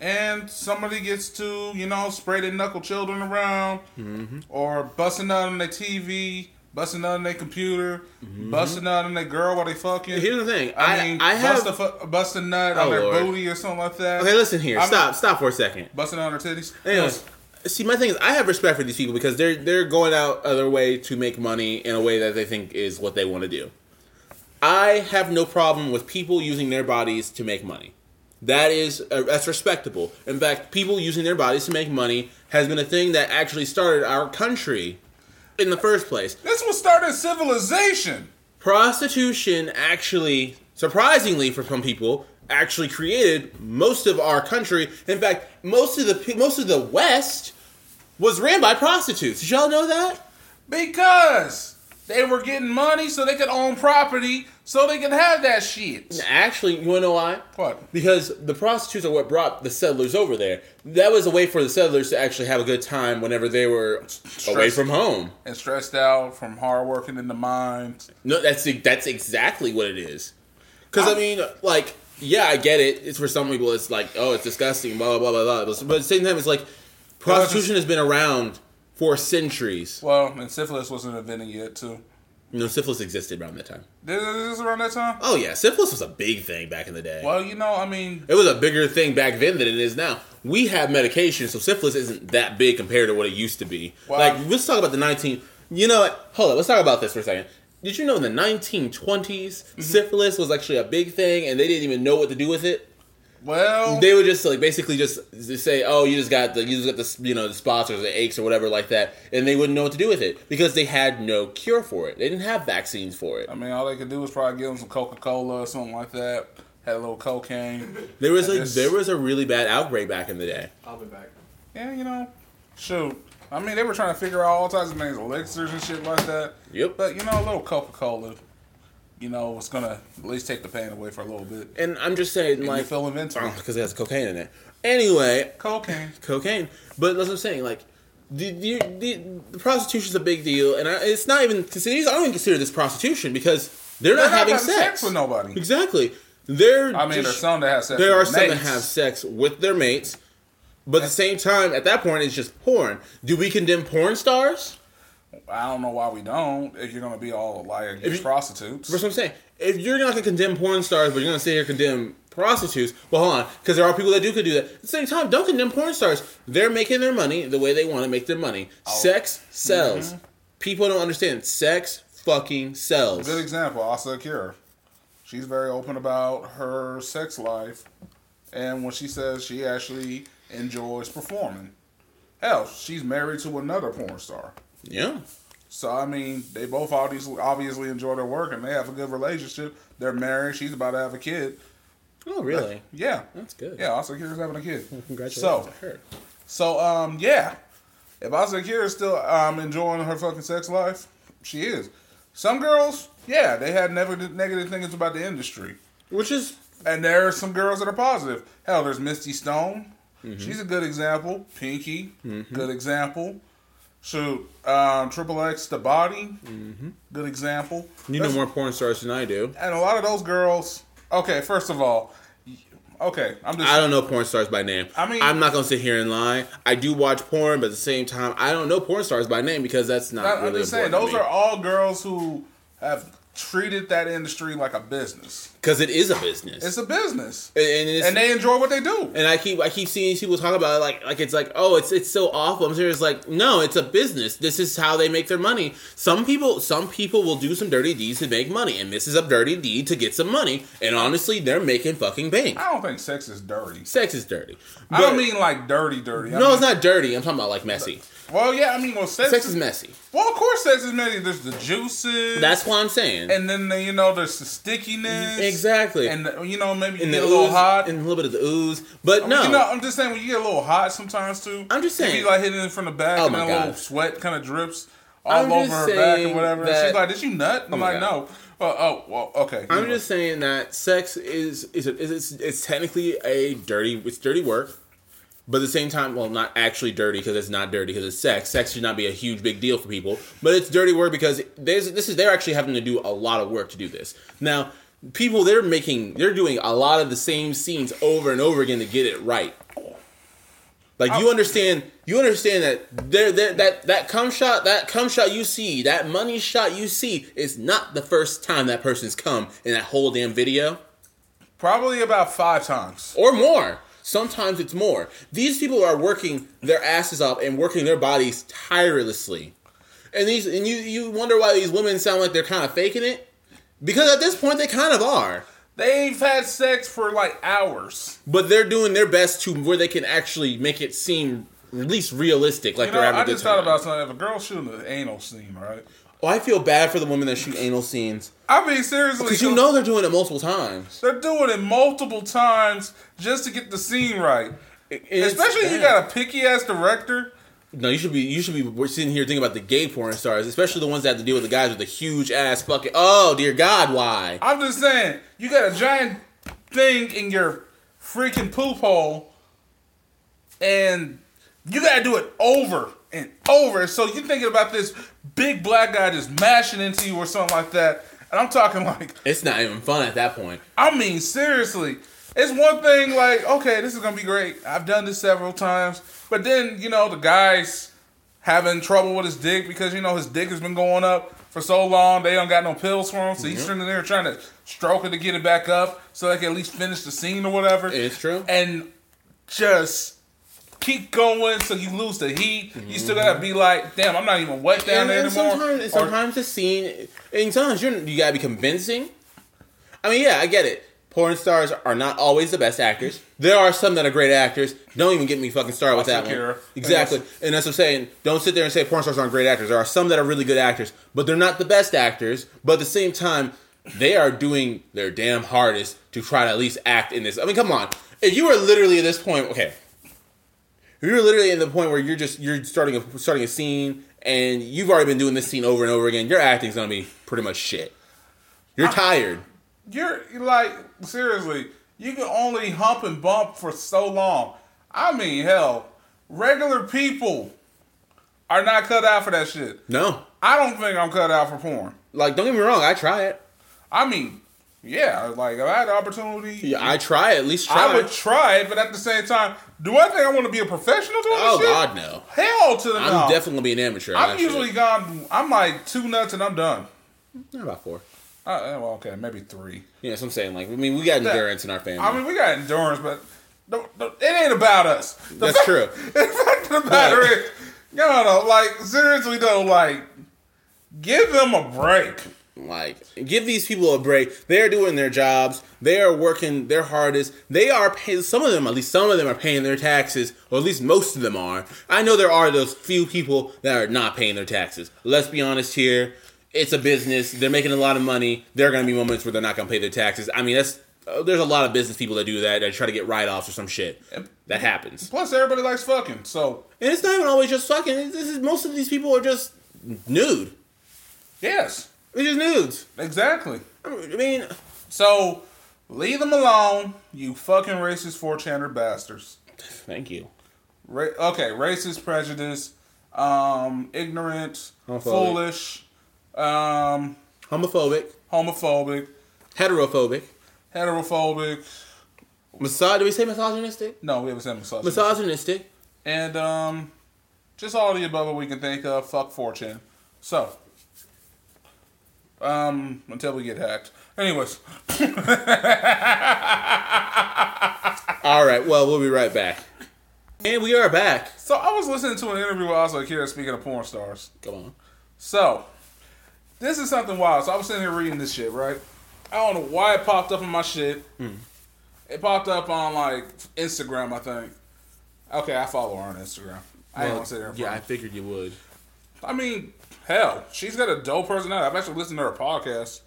And somebody gets to, you know, spray their knuckle children around mm-hmm. or busting out on their TV, busting out on their computer, mm-hmm. busting out on their girl while they fucking. Here's the thing. I, I mean, I have. bust, a, fu- bust a nut Oh, on their Lord. booty or something like that. okay, listen here. I'm- Stop. Stop for a second. Busting out on their titties. Anyways, see, my thing is, I have respect for these people because they're they're going out other way to make money in a way that they think is what they want to do. I have no problem with people using their bodies to make money. That is uh, that's respectable. In fact, people using their bodies to make money has been a thing that actually started our country in the first place. This was started civilization. Prostitution actually, surprisingly for some people, actually created most of our country. In fact, most of the most of the West was ran by prostitutes. Did y'all know that? Because they were getting money so they could own property so they could have that shit. Actually, you wanna know why? What? Because the prostitutes are what brought the settlers over there. That was a way for the settlers to actually have a good time whenever they were away from home. And stressed out from hard working in the mines. No, that's that's exactly what it is. Because I I'm- mean, like, yeah, I get it. It's for some people, it's like, oh, it's disgusting, blah blah blah blah. blah. But at the same time, it's like prostitution has been around for centuries. Well, and syphilis wasn't invented yet, too. Know, syphilis existed around that time. Is this around that time? Oh yeah, syphilis was a big thing back in the day. Well, you know, I mean, It was a bigger thing back then than it is now. We have medication, so syphilis isn't that big compared to what it used to be. Wow. Like, let's talk about the 19. You know what? Hold up. Let's talk about this for a second. Did you know in the 1920s, Mm-hmm. syphilis was actually a big thing and they didn't even know what to do with it? Well, They would just like basically just, just say, "Oh, you just got the you just got the you know the spots or the aches or whatever like that," and they wouldn't know what to do with it because they had no cure for it. They didn't have vaccines for it. I mean, all they could do was probably give them some Coca Cola or something like that. Had a little cocaine. There was like guess- there was a really bad outbreak back in the day. I'll be back. Yeah, you know, shoot. I mean, they were trying to figure out all types of things, elixirs and shit like that. Yep. But you know, a little Coca Cola, you know, was gonna at least take the pain away for a little bit. And I'm just saying, And like, feel invincible. Uh, because it has cocaine in it. Anyway, Cocaine. cocaine. But that's what I'm saying. Like, the the, the, the prostitution's a big deal, and I, it's not even considered. I don't even consider this prostitution because they're, They're not, having having sex. with nobody. Exactly. They're. I mean, just- there's some that have sex. there are some that have sex with their mates, but at the same time, at that point, it's just porn. Do we condemn porn stars? I don't know why we don't. If you're gonna be all like against you- prostitutes, That's what I'm saying. If you're not gonna condemn porn stars, but you're gonna sit here and condemn prostitutes, well, hold on, because there are people that do could do that. At the same time, don't condemn porn stars. They're making their money the way they want to make their money. Oh. Sex sells. Mm-hmm. People don't understand. Sex fucking sells. good example, Asa Akira. She's very open about her sex life, and when she says she actually enjoys performing. Hell, she's married to another porn star. Yeah. So I mean, they both obviously obviously enjoy their work and they have a good relationship. They're married. She's about to have a kid. Oh, really? Yeah, That's good. yeah. Asa Akira's having a kid. (laughs) Congratulations So, to her. so um, yeah. If Asa Akira is still um enjoying her fucking sex life, she is. Some girls, yeah, they had never negative negative things about the industry, Which is and there are some girls that are positive. Hell, there's Misty Stone. Mm-hmm. She's a good example. Pinky, good example. Shoot, um, Triple X, the body, good example. you know more porn stars than I do. and a lot of those girls. Okay, first of all, okay, I'm just. I don't know porn stars by name. I mean- I'm not gonna sit here and lie. I do watch porn, but at the same time, I don't know porn stars by name because that's not I'm just saying, those are all girls who have treated that industry like a business. because it is a business, It's a business, and, and it's, and they enjoy what they do. And I keep I keep seeing people talk about it like like it's like oh it's it's so awful. I'm serious like no it's a business. This is how they make their money. Some people some people will do some dirty deeds to make money, and this is a dirty deed to get some money. And honestly, they're making fucking bank. I don't think sex is dirty. Sex is dirty. I don't mean like dirty, dirty. I no, mean- it's not dirty. I'm talking about like messy. Well, yeah, I mean, well, sex, Sex is messy. Well, of course, sex is messy. There's the juices. That's what I'm saying. and then the, you know there's the stickiness. exactly. And the- you know maybe you and get a little ooze, hot. and a little bit of the ooze, but I mean, no, You know, I'm just saying when you get a little hot sometimes too. I'm just You saying. be like hitting it from the back Oh and a little sweat kind of drips all I'm over her back and whatever. And that- she's like, "Did you nut?" Oh I'm Oh like, God. "No." Well, oh, well, okay. I'm Anyway. just saying that sex is is a, is it's, it's technically a dirty it's dirty work, but at the same time, well, not actually dirty because it's not dirty because it's sex. Sex should not be a huge big deal for people, but it's dirty work because there's this is they're actually having to do a lot of work to do this. Now, people they're making they're doing a lot of the same scenes over and over again to get it right. Like you oh. understand, you understand that there, there, that that cum shot, that cum shot you see, that money shot you see, is not the first time that person's come in that whole damn video, probably about five times. or more. Sometimes it's more. These people are working their asses off and working their bodies tirelessly, and these, and you, you wonder why these women sound like they're kind of faking it, because at this point they kind of are. They've had sex for like hours. But they're doing their best to where they can actually make it seem at least realistic, like You know, they're having I a good just time. thought about something. If a girl shooting an anal scene, right? Oh, I feel bad for the women that shoot anal scenes I mean, seriously, because you know they're doing it multiple times. they're doing it multiple times just to get the scene right. It's Especially if you got a picky ass director. no. You should be you should be we're sitting here thinking about the gay porn stars, especially the ones that have to deal with the guys with the huge ass fucking. Oh dear God, why? I'm just saying, you got a giant thing in your freaking poop hole, and you gotta do it over and over. So you're thinking about this big black guy just mashing into you or something like that. And I'm talking (laughs) like, It's not even fun at that point. I mean, seriously. It's one thing like, okay, this is gonna be great. I've done this several times. But then, you know, the guy's having trouble with his dick because, you know, his dick has been going up for so long. They don't got no pills for him. So he's sitting there trying to stroke it to get it back up so they can at least finish the scene or whatever. It's true. And just keep going so you lose the heat. You still gotta be like, damn, I'm not even wet down And, there and anymore. sometimes, and Or- sometimes the scene, and sometimes you're, you gotta be convincing. I mean, yeah, I get it. Porn stars are not always the best actors. There are some that are great actors. Don't even get me fucking started with that one. Exactly, and that's what I'm saying. Don't sit there and say porn stars aren't great actors. There are some that are really good actors, but they're not the best actors. But at the same time, they are doing their damn hardest to try to at least act in this. I mean, come on. If you are literally at this point, okay, you're literally in the point where you're just you're starting a starting a scene and you've already been doing this scene over and over again, your acting's gonna be pretty much shit. You're tired. You're like seriously, you can only hump and bump for so long. I mean, hell, regular people are not cut out for that shit. No, I don't think I'm cut out for porn. like don't get me wrong, I try it. I mean, yeah, like if I had the opportunity, Yeah, I try. At least try. I would try it. But at the same time, do I think I want to be a professional doing oh this shit? God, no. Hell to the I'm no. definitely gonna be an amateur. I'm usually gone. I'm like two nuts and I'm done. about four. Uh, uh, well, okay, maybe three. Yeah, so I'm saying like I mean we got That- endurance in our family. I mean, we got endurance, but it ain't about us. The That's fact- true. (laughs) The fact of the matter is, you know, like seriously though, like give them a break. Like, give these people a break. They are doing their jobs. They are working their hardest. They are paying. Some of them, at least some of them, are paying their taxes, or at least most of them are. I know there are those few people that are not paying their taxes. Let's be honest here. It's a business. They're making a lot of money. There are going to be moments where they're not going to pay their taxes. I mean, that's uh, there's a lot of business people that do that. That try to get write-offs or some shit. That happens. Plus, everybody likes fucking. So And it's not even always just fucking. This is most of these people are just nude. yes, They're just nudes. exactly. I mean, So leave them alone, you fucking racist four chander bastards. thank you. Ra- okay, racist, prejudice, um, ignorant, Homophobic. foolish, um, Homophobic, homophobic, heterophobic, heterophobic. misog. Do we say misogynistic? No, we haven't said misogynist. Misogynistic. and um, just all the above that we can think of. Fuck 4chan. So Um, until we get hacked. Anyways, (laughs) All right. Well, we'll be right back. And we are back. so I was listening to an interview with Asa Akira speaking of porn stars. Come on. So, this is something wild. So I was sitting here reading this shit, right? I don't know why it popped up in my shit. It popped up on like Instagram, I think. Okay, I follow her on Instagram. I ain't Well, gonna sit there. Yeah, I figured you would. I mean, hell, she's got a dope personality. I've actually listened to her podcast.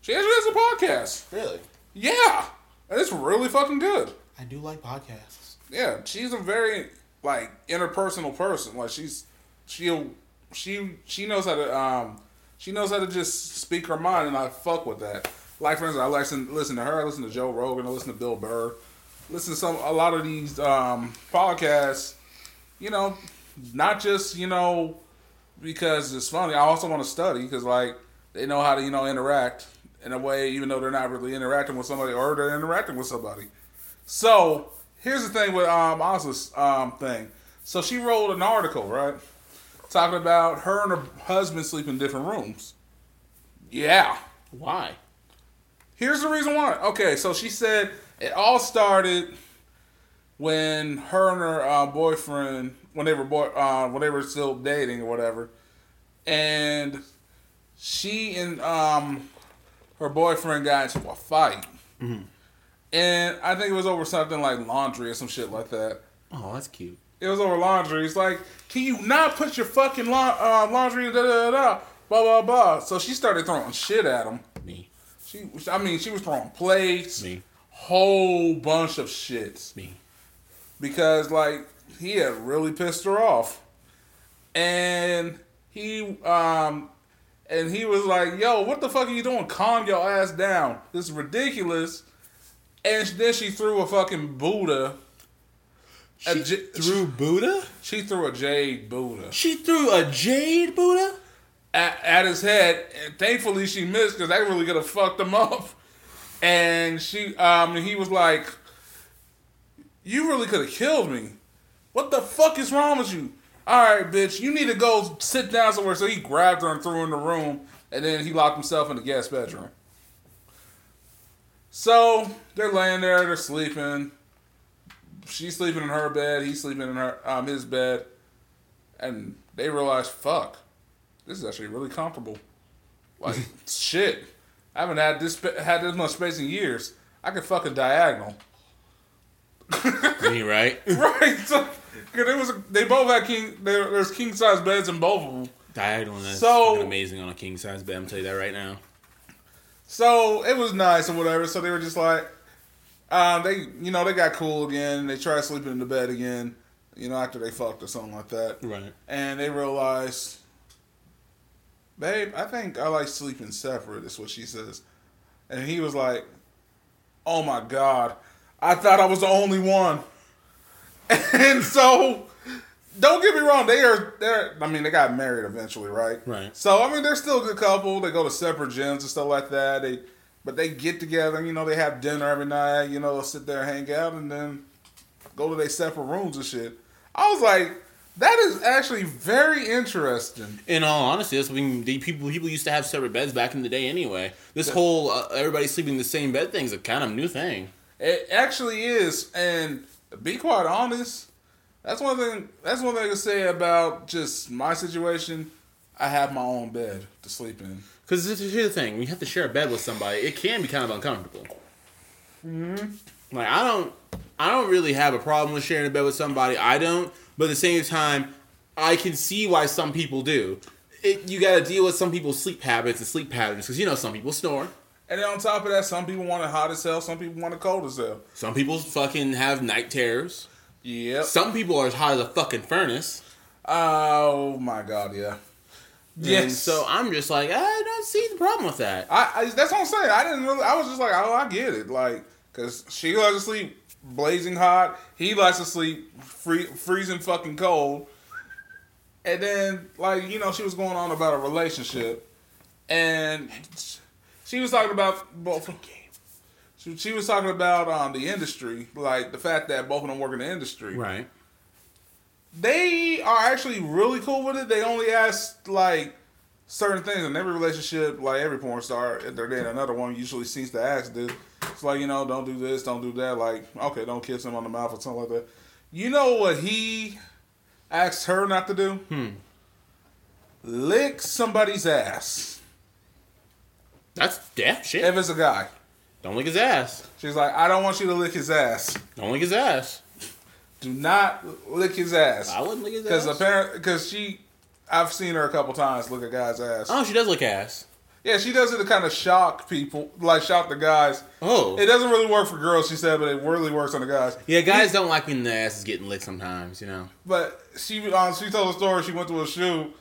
She actually has a podcast. Really? Yeah, and it's really fucking good. I do like podcasts. Yeah, she's a very like interpersonal person. Like she's she'll she she knows how to um she knows how to just speak her mind, and I fuck with that. Like for instance, I listen listen to her. I listen to Joe Rogan. I listen to Bill Burr. Listen to some a lot of these um podcasts. You know, not just you know because it's funny. I also want to study because like they know how to you know interact in a way, even though they're not really interacting with somebody or they're interacting with somebody. So here's the thing with um Oz's um thing. So she wrote an article, right? Talking about her and her husband sleep in different rooms. Yeah. Why? Here's the reason why. Okay, so she said it all started when her and her uh, boyfriend, when they were boy, uh, when they were still dating or whatever, and she and um her boyfriend got into a fight, and I think it was over something like laundry or some shit like that. Oh, that's cute. It was over laundry. It's like, can you not put your fucking la- uh, laundry da da da da blah blah blah. So she started throwing shit at him. Me. She, I mean, she was throwing plates, Me. whole bunch of shits Me. Because like he had really pissed her off, and he um and he was like, "Yo, what the fuck are you doing? Calm your ass down. This is ridiculous." And then she threw a fucking Buddha. She j- threw Buddha? She threw a jade Buddha She threw a jade Buddha? at, at his head, and thankfully she missed because that really could have fucked him up. And she, um, he was like, "You really could have killed me. What the fuck is wrong with you? All right, bitch, you need to go sit down somewhere." So he grabbed her and threw her in the room, and then he locked himself in the guest bedroom. So they're laying there, they're sleeping. She's sleeping in her bed, he's sleeping in her um his bed, and they realize, fuck, this is actually really comfortable. Like (laughs) shit, I haven't had this had this much space in years. I could fuck a diagonal, (laughs) Me, right? (laughs) right? So, cause it was they both had king. There's king size beds in both of them. Diagonal, that's So- amazing on a king size bed. I'm telling you that right now. So it was nice and whatever. So they were just like, um, they you know they got cool again. They tried sleeping in the bed again. You know after they fucked or something like that. Right. and they realized, babe, I think I like sleeping separate. Is what she says, and he was like, "Oh my god, I thought I was the only one." (laughs) And so, don't get me wrong, they are they're. I mean, they got married eventually, right? Right. So I mean, they're still a good couple. They go to separate gyms and stuff like that. They, but they get together. You know, they have dinner every night. You know, sit there, hang out, and then go to their separate rooms and shit. I was like, that is actually very interesting. In all honesty, that's when the people people used to have separate beds back in the day. Anyway, this whole uh, everybody sleeping in the same bed thing is a kind of new thing. It actually is, and be quite honest, that's one thing. That's one thing I can say about just my situation. I have my own bed to sleep in. Because here's the thing: when you have to share a bed with somebody, it can be kind of uncomfortable. Mm-hmm. Like I don't, I don't really have a problem with sharing a bed with somebody. I don't, but at the same time, I can see why some people do. It, you got to deal with some people's sleep habits and sleep patterns because you know some people snore. And then on top of that, some people want it hot as hell. Some people want it cold as hell. Some people fucking have night terrors. Yep. Some people are as hot as a fucking furnace. Oh my god, yeah. And Yes. so I'm just like, I don't see the problem with that. I, I that's what I'm saying. I didn't really. I was just like, oh, I get it. Like, cause she likes to sleep blazing hot. He likes to sleep free, freezing fucking cold. And then, like, you know, she was going on about a relationship, and she was talking about both. She, she was talking about um the industry, like the fact that both of them work in the industry. Right. They are actually really cool with it. They only ask like certain things in every relationship, like every porn star, if they're dating another one, usually seems to ask this. It's like, you know, don't do this, don't do that. Like, okay, don't kiss him on the mouth or something like that. You know what he asked her not to do? Hmm. Lick somebody's ass. That's yeah, shit. If it's a guy. Don't lick his ass. She's like, I don't want you to lick his ass. Don't lick his ass. Do not lick his ass. I wouldn't lick his ass. Because apparently, because she, I've seen her a couple times lick a guy's ass. oh, she does lick ass. Yeah, she does it to kind of shock people, like shock the guys. Oh. It doesn't really work for girls, she said, but it really works on the guys. yeah, guys don't like when the ass is getting licked sometimes, you know. But she, um, she told a story. She went to a shoot,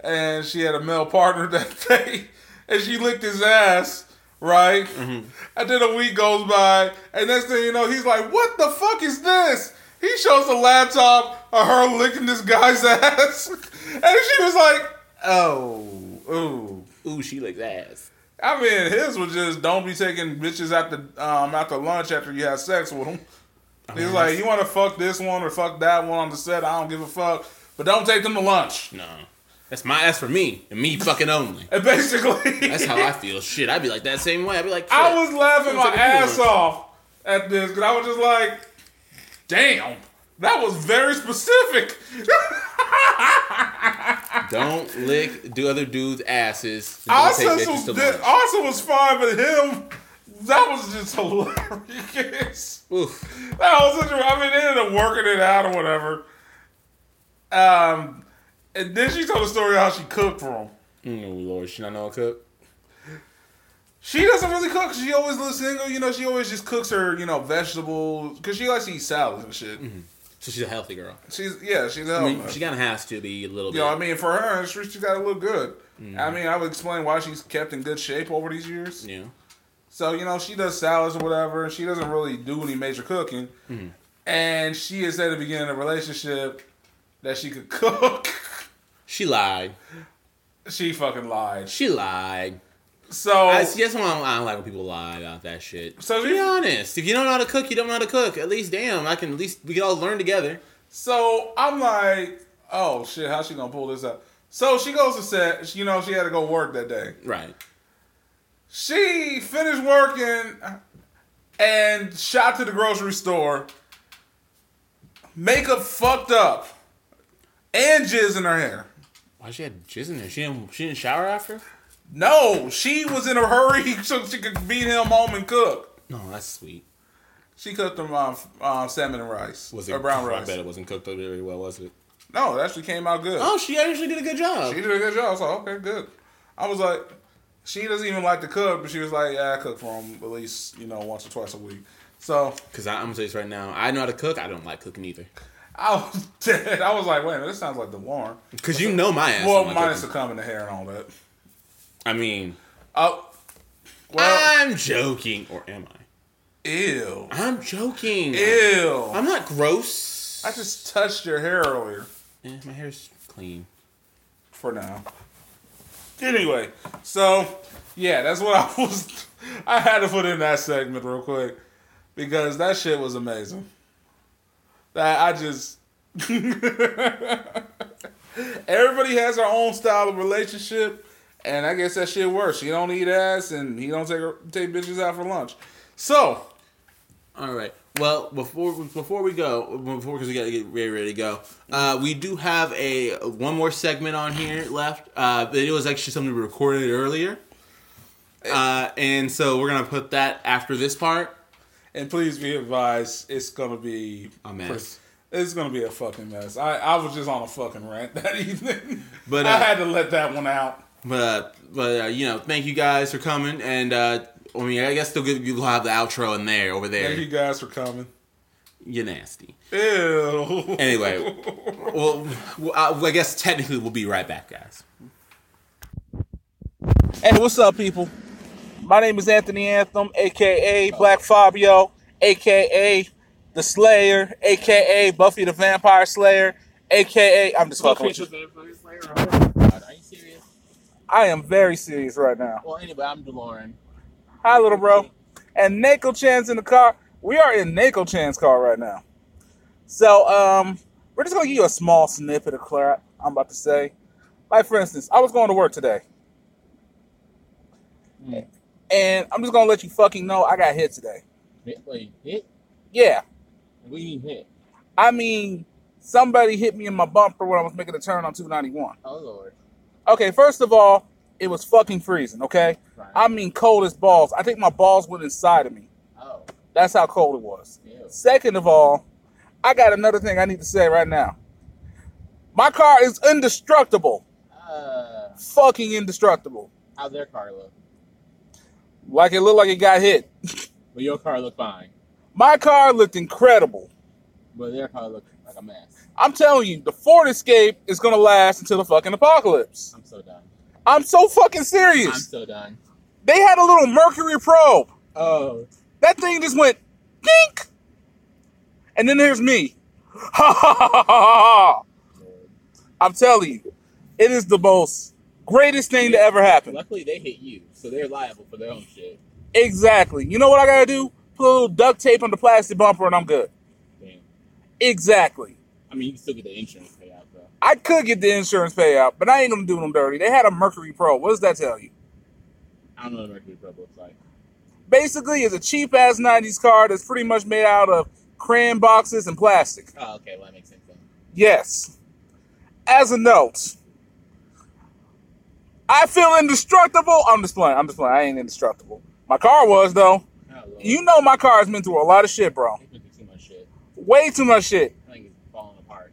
and she had a male partner (laughs) that day, and she licked his ass. Right, Mm-hmm. and then a week goes by, and next thing you know, he's like, "What the fuck is this?" He shows the laptop of her licking this guy's (laughs) ass, and she was like, "Oh, ooh." Ooh, she licks ass. I mean, his was just don't be taking bitches after um after lunch after you have sex with them. He's like, you want to fuck this one or fuck that one on the set? I don't give a fuck, but don't take them to lunch. No. That's my that's for me. And me fucking only. And (laughs) basically, That's how I feel. Shit, I'd be like that same way. I'd be like, I was laughing my ass off at this because I was just like, damn, that was very specific. (laughs) Don't lick do other dudes' asses. Also was, bitches to di- lunch. also was fine, but him, that was just hilarious. Oof. That was such I mean, they ended up working it out or whatever. Um, and then she told the story how she cooked for him. Oh Lord, she not know how to cook. She doesn't really cook. She always lives single. You know, she always just cooks her, you know, vegetables because she likes to eat salads and shit. Mm-hmm. So she's a healthy girl. She's yeah, she's a I mean, she kind of has to be a little You bit. know, I mean, for her, she, she got to look good. Mm-hmm. I mean, I would explain why she's kept in good shape over these years. yeah. So you know, she does salads or whatever. She doesn't really do any major cooking, mm-hmm. and she has said at the beginning of the relationship that she could (laughs) cook. She lied. she fucking lied. She lied. So I see. That's why I don't, I don't like when people lie about that shit. So So be honest. If you don't know how to cook, you don't know how to cook. At least, damn, I can. At least we can all learn together. So I'm like, oh shit, how's she gonna pull this up? So she goes to set. You know, she had to go work that day. Right. She finished working and shot to the grocery store. Makeup fucked up, and jizz in her hair. Why she had jizz in there? She didn't. She didn't shower after. No, she was in a hurry (laughs) so she could beat him home and cook. No, that's sweet. She cooked them um, um, salmon and rice Was it or brown rice? I bet it wasn't cooked up very well, was it? No, it actually came out good. Oh, she actually did a good job. She did a good job. I was like, okay, good. I was like, she doesn't even like to cook, but she was like, yeah, I cook for him at least, you know, once or twice a week. So Because I'm gonna tell you this right now, I know how to cook. I don't like cooking either. I was (laughs) dead. I was like, wait a minute, this sounds like the Warren. Because you know my ass. Well, minus the cum the hair and all that. I mean, Oh, well, I'm joking, or am I? ew, I'm joking. ew. I'm not gross. I just touched your hair earlier. Eh, my hair's clean. For now. Anyway, so yeah, that's what (laughs) I was. I had to put in that segment real quick because that shit was amazing. That I just. (laughs) Everybody has their own style of relationship, and I guess that shit works. She don't eat ass, and he don't take her, take bitches out for lunch. So All right. Well, before before we go, before because we got to get ready, ready to go, uh, we do have a one more segment on here left. Uh, it was actually something we recorded earlier, uh, and so we're gonna put that after this part. And please be advised, it's gonna be A mess. It's gonna be a fucking mess. I, I was just on a fucking rant (laughs) that evening, But, I uh, had to let that one out. But uh, but uh, you know, thank you guys for coming, and uh, I mean, I guess they'll give, you'll have the outro in there over there. Thank you guys for coming. You're nasty. Ew. Anyway, (laughs) well, well, I I guess technically we'll be right back, guys. Hey, what's up, people? My name is Anthony Anthem, aka Black Fabio, aka The Slayer, aka Buffy the Vampire Slayer, aka I'm just fucking with you. Are you serious? I am very serious right now. Well, anyway, I'm DeLorean. Hi, little bro. And Nako Chan's in the car. We are in Nako Chan's car right now. So, um, we're just gonna give you a small snippet of crap I'm about to say. Like, for instance, I was going to work today. Mm. And I'm just gonna let you fucking know I got hit today. Hit, wait, hit? Yeah, What do you mean hit? I mean somebody hit me in my bumper when I was making a turn on 291. Oh lord. Okay, first of all, it was fucking freezing. Okay, Right. I mean cold as balls. I think my balls went inside of me. oh. That's how cold it was. Ew. Second of all, I got another thing I need to say right now. My car is indestructible. Uh, Fucking indestructible. how's their car look? Like it looked like it got hit. But your car looked fine, My car looked incredible. but their car looked like a mess. I'm telling you, the Ford Escape is gonna last until the fucking apocalypse. I'm so done. I'm so fucking serious. I'm so done. They had a little mercury probe. Oh. That thing just went dink. And then there's me. Ha ha ha ha ha. I'm telling you, it is the most greatest thing to ever happen. Luckily, they hit you, so they're liable for their own shit. Exactly. You know what I gotta do? Put a little duct tape on the plastic bumper and I'm good. Damn. Exactly. I mean, you can still get the insurance payout though. I could get the insurance payout, but I ain't gonna do them dirty. They had a Mercury Pro. What does that tell you? I don't know what the Mercury Pro looks like. Basically, it's a cheap ass 90s car that's pretty much made out of crayon boxes and plastic. Oh, okay. Well, that makes sense then. Yes. As a note, I feel indestructible. I'm just playing. I'm just playing. I ain't indestructible. My car was though. You know my car has been through a lot of shit, bro. Too much shit. Way too much shit. I think it's falling apart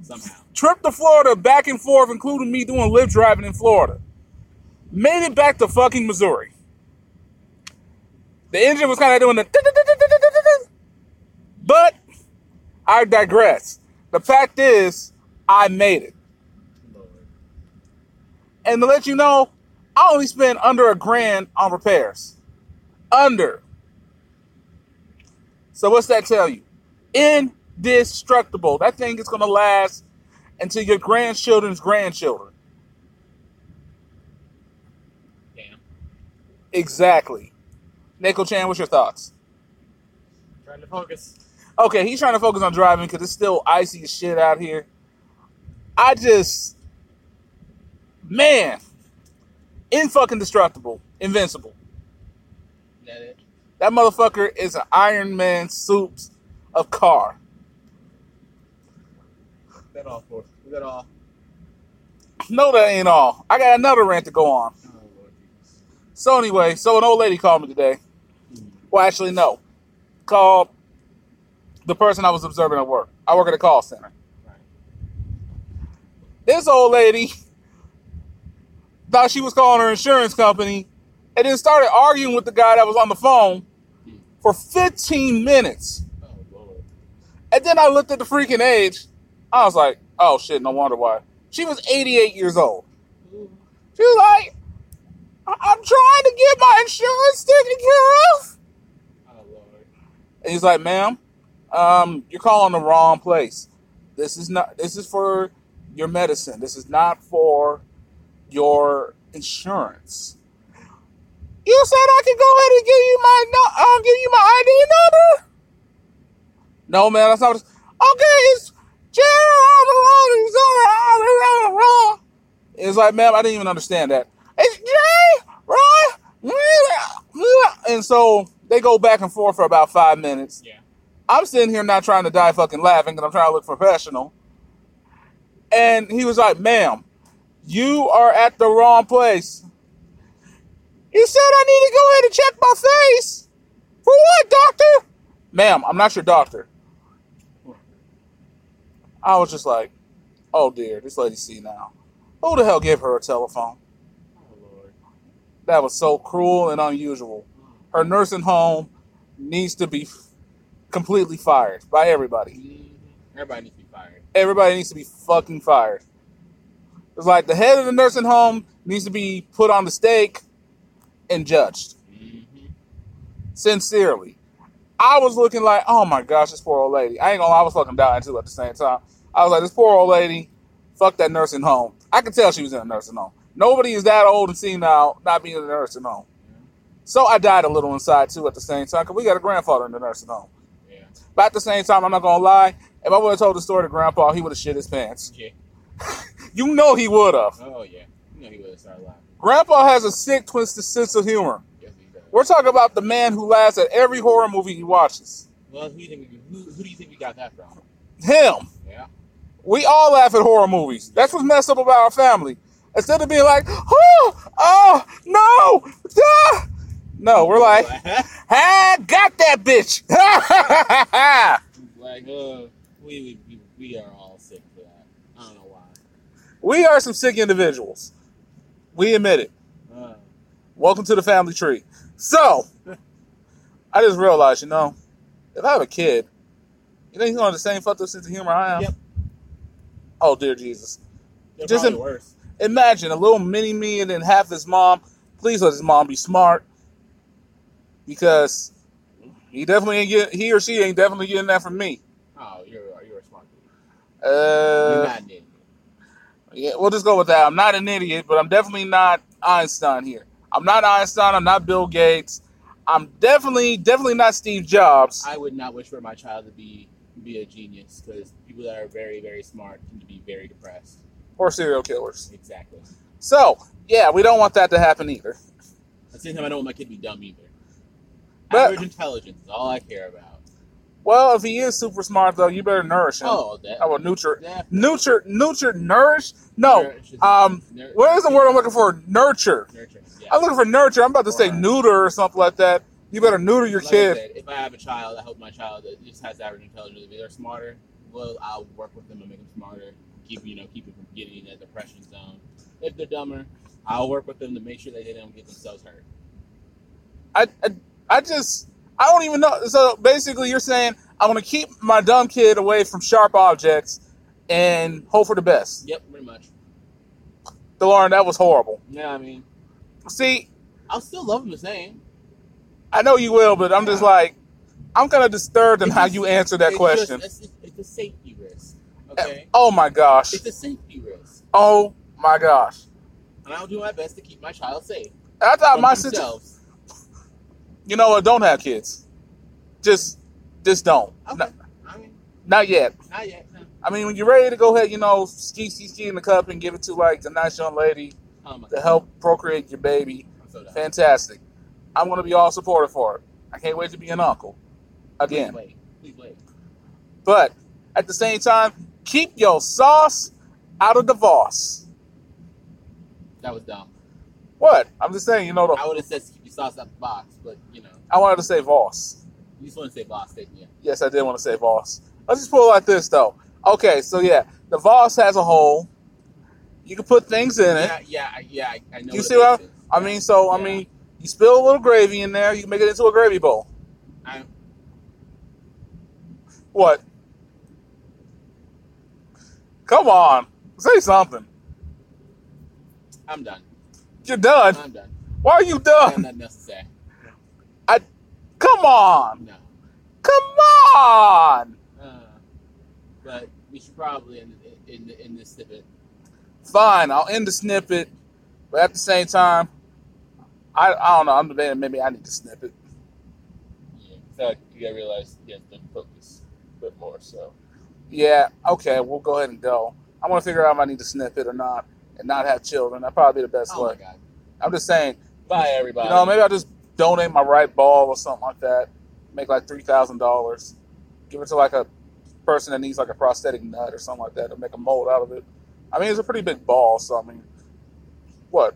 somehow. Trip to Florida back and forth, including me doing live driving in Florida. Made it back to fucking Missouri. The engine was kind of doing the. (laughs) But I digress. The fact is, I made it. And to let you know, I only spend under a grand on repairs. Under. So what's that tell you? Indestructible. That thing is gonna last until your grandchildren's grandchildren. Damn. Exactly. Nico Chan, what's your thoughts? Trying to focus. Okay, he's trying to focus on driving because it's still icy as shit out here. I just, man, in fucking destructible, invincible. That it? That motherfucker is an Iron Man suit of car. That all for? Is that all? No, that ain't all. I got another rant to go on. Oh So anyway, so an old lady called me today. Hmm. Well, actually, no, called the person I was observing at work. I work at a call center. Right. This old lady thought she was calling her insurance company, and then started arguing with the guy that was on the phone for 15 minutes. And then I looked at the freaking age. I was like, oh shit, no wonder why. She was 88 years old. She was like, I- I'm trying to get my insurance taken care of. And he's like, ma'am, um, you're calling the wrong place. This is not this is for your medicine. This is not for your insurance. You said I could go ahead and give you my no- um, give you my ID number. No, man, that's not. What it's, okay, it's Jerry. It's like, ma'am, I didn't even understand that. It's Jay, right? And so they go back and forth for about five minutes. Yeah. I'm sitting here not trying to die fucking laughing because I'm trying to look professional. And he was like, ma'am, you are at the wrong place. You said I need to go ahead and check my face. For what, doctor? Ma'am, I'm not your doctor. I was just like, oh dear, this lady see now. Who the hell gave her a telephone? Oh That was so cruel and unusual. Her nursing home needs to be completely fired by everybody. Everybody needs to be fired. Everybody needs to be fucking fired. It's like the head of the nursing home needs to be put on the stake and judged. Mm-hmm. Sincerely. I was looking like, oh my gosh, this poor old lady. I ain't gonna lie, I was fucking dying too at the same time. I was like, this poor old lady, fuck that nursing home. I could tell she was in a nursing home. Nobody is that old and senile not being in a nursing home. So I died a little inside too at the same time because we got a grandfather in the nursing home. Yeah. But at the same time, I'm not gonna lie. If I would have told the story to Grandpa, he would have shit his pants. Yeah. (laughs) You know he would have. Oh yeah. You know he would have started laughing. Grandpa has a sick, twisted sense of humor. Yes, he does. We're talking about the man who laughs at every horror movie he watches. Well, who do you think? We, who, who do you think we got that from? Him. Yeah. We all laugh at horror movies. That's what's messed up about our family. Instead of being like, oh, oh, no, no, we're like, (laughs) I got that bitch. (laughs) like, uh, we, we we are all sick for that. I don't know why. We are some sick individuals. We admit it. Uh, Welcome to the family tree. So, (laughs) I just realized, you know, if I have a kid, you think he's gonna have the same fucked up sense of humor I have? Yep. Oh dear Jesus! they're Just im- worse. Imagine a little mini me and then half his mom. Please let his mom be smart, because he definitely ain't get he or she ain't definitely getting that from me. Oh, you're you're a smart dude. You're Uh, not an idiot. Yeah, we'll just go with that. I'm not an idiot, but I'm definitely not Einstein here. I'm not Einstein. I'm not Bill Gates. I'm definitely definitely not Steve Jobs. I would not wish for my child to be be a genius because people that are very very smart tend to be very depressed. or serial killers. Exactly. So, yeah, we don't want that to happen either. At the same time, I don't want my kid to be dumb either. But- Average intelligence is all I care about. Well, if he is super smart, though, you better nourish him. Oh, that. I will nurture, nurture, nurture, nourish. No, Nourish is- um, what is the word I'm looking for? Nurture. Nurture. Yeah. I'm looking for nurture. I'm about to say neuter or something like that. You better neuter your Like I kid. said, if I have a child, I hope my child just has average intelligence. If they're smarter, well, I'll work with them and make them smarter. Keep you know, keep them from getting in that depression zone. If they're dumber, I'll work with them to make sure that they don't get themselves hurt. I, I, I just, I don't even know. So basically, you're saying I'm gonna keep my dumb kid away from sharp objects and hope for the best. Yep, pretty much. DeLauren, that was horrible. Yeah, I mean, See, I'll still love them the same. I know you will, but I'm just like, I'm kind of disturbed in It's how just- you answer that It's question. Just, it's, it's a safety risk. Eh, okay, Oh my gosh. it's a safety risk, Oh my gosh. and I'll do my best to keep my child safe. I thought my sister. You know what? Don't have kids. Just, just don't. Okay. Not, I mean, not yet. not yet. No. I mean, when you're ready to go ahead, you know, ski, ski, ski in the cup and give it to like a nice young lady Oh to help procreate your baby. I'm so. Fantastic. I'm gonna be all supportive for it. I can't wait to be an uncle again. Please wait. Please wait. But at the same time, keep your sauce out of the Voss. That was dumb. What? I'm just saying, you know, I the, would have said keep your sauce out the box, but you know, I wanted to say Voss. you just want to say boss, didn't you? Yes, I did want to say Voss. Let's just pull it like this, though. Okay, so yeah, the Voss has a hole. You can put things in it. Yeah, yeah, I- yeah. I, I know. You what see what is. I mean? So, I mean, you spill a little gravy in there, you can make it into a gravy bowl. I, What? Come on, say something. I'm done. You're done. I'm done. Why are you I done? else to say. Come on. No. Come on. Uh, but we should probably in in, in this snippet. Fine, I'll end the snippet, but at the same time, I, I don't know. I'm debating maybe I need to snip it. Yeah, so you gotta realize you have to focus a bit more. So Yeah, okay, we'll go ahead and go. I want to figure out if I need to snip it or not and not have children. That'd probably be the best Oh my way. god. I'm just saying, bye everybody. you know, maybe I'll just donate my right ball or something like that. Make like $3,000. Give it to like a person that needs like a prosthetic nut or something like that to make a mold out of it. I mean, it's a pretty big ball, so I mean, what?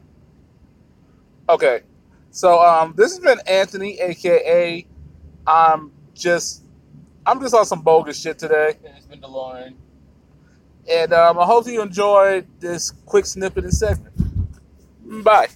Okay, so um, this has been Anthony, aka I'm just, I'm just on some bogus shit today. And it's been DeLorean. And um, I hope you enjoyed this quick snippet and segment. Bye.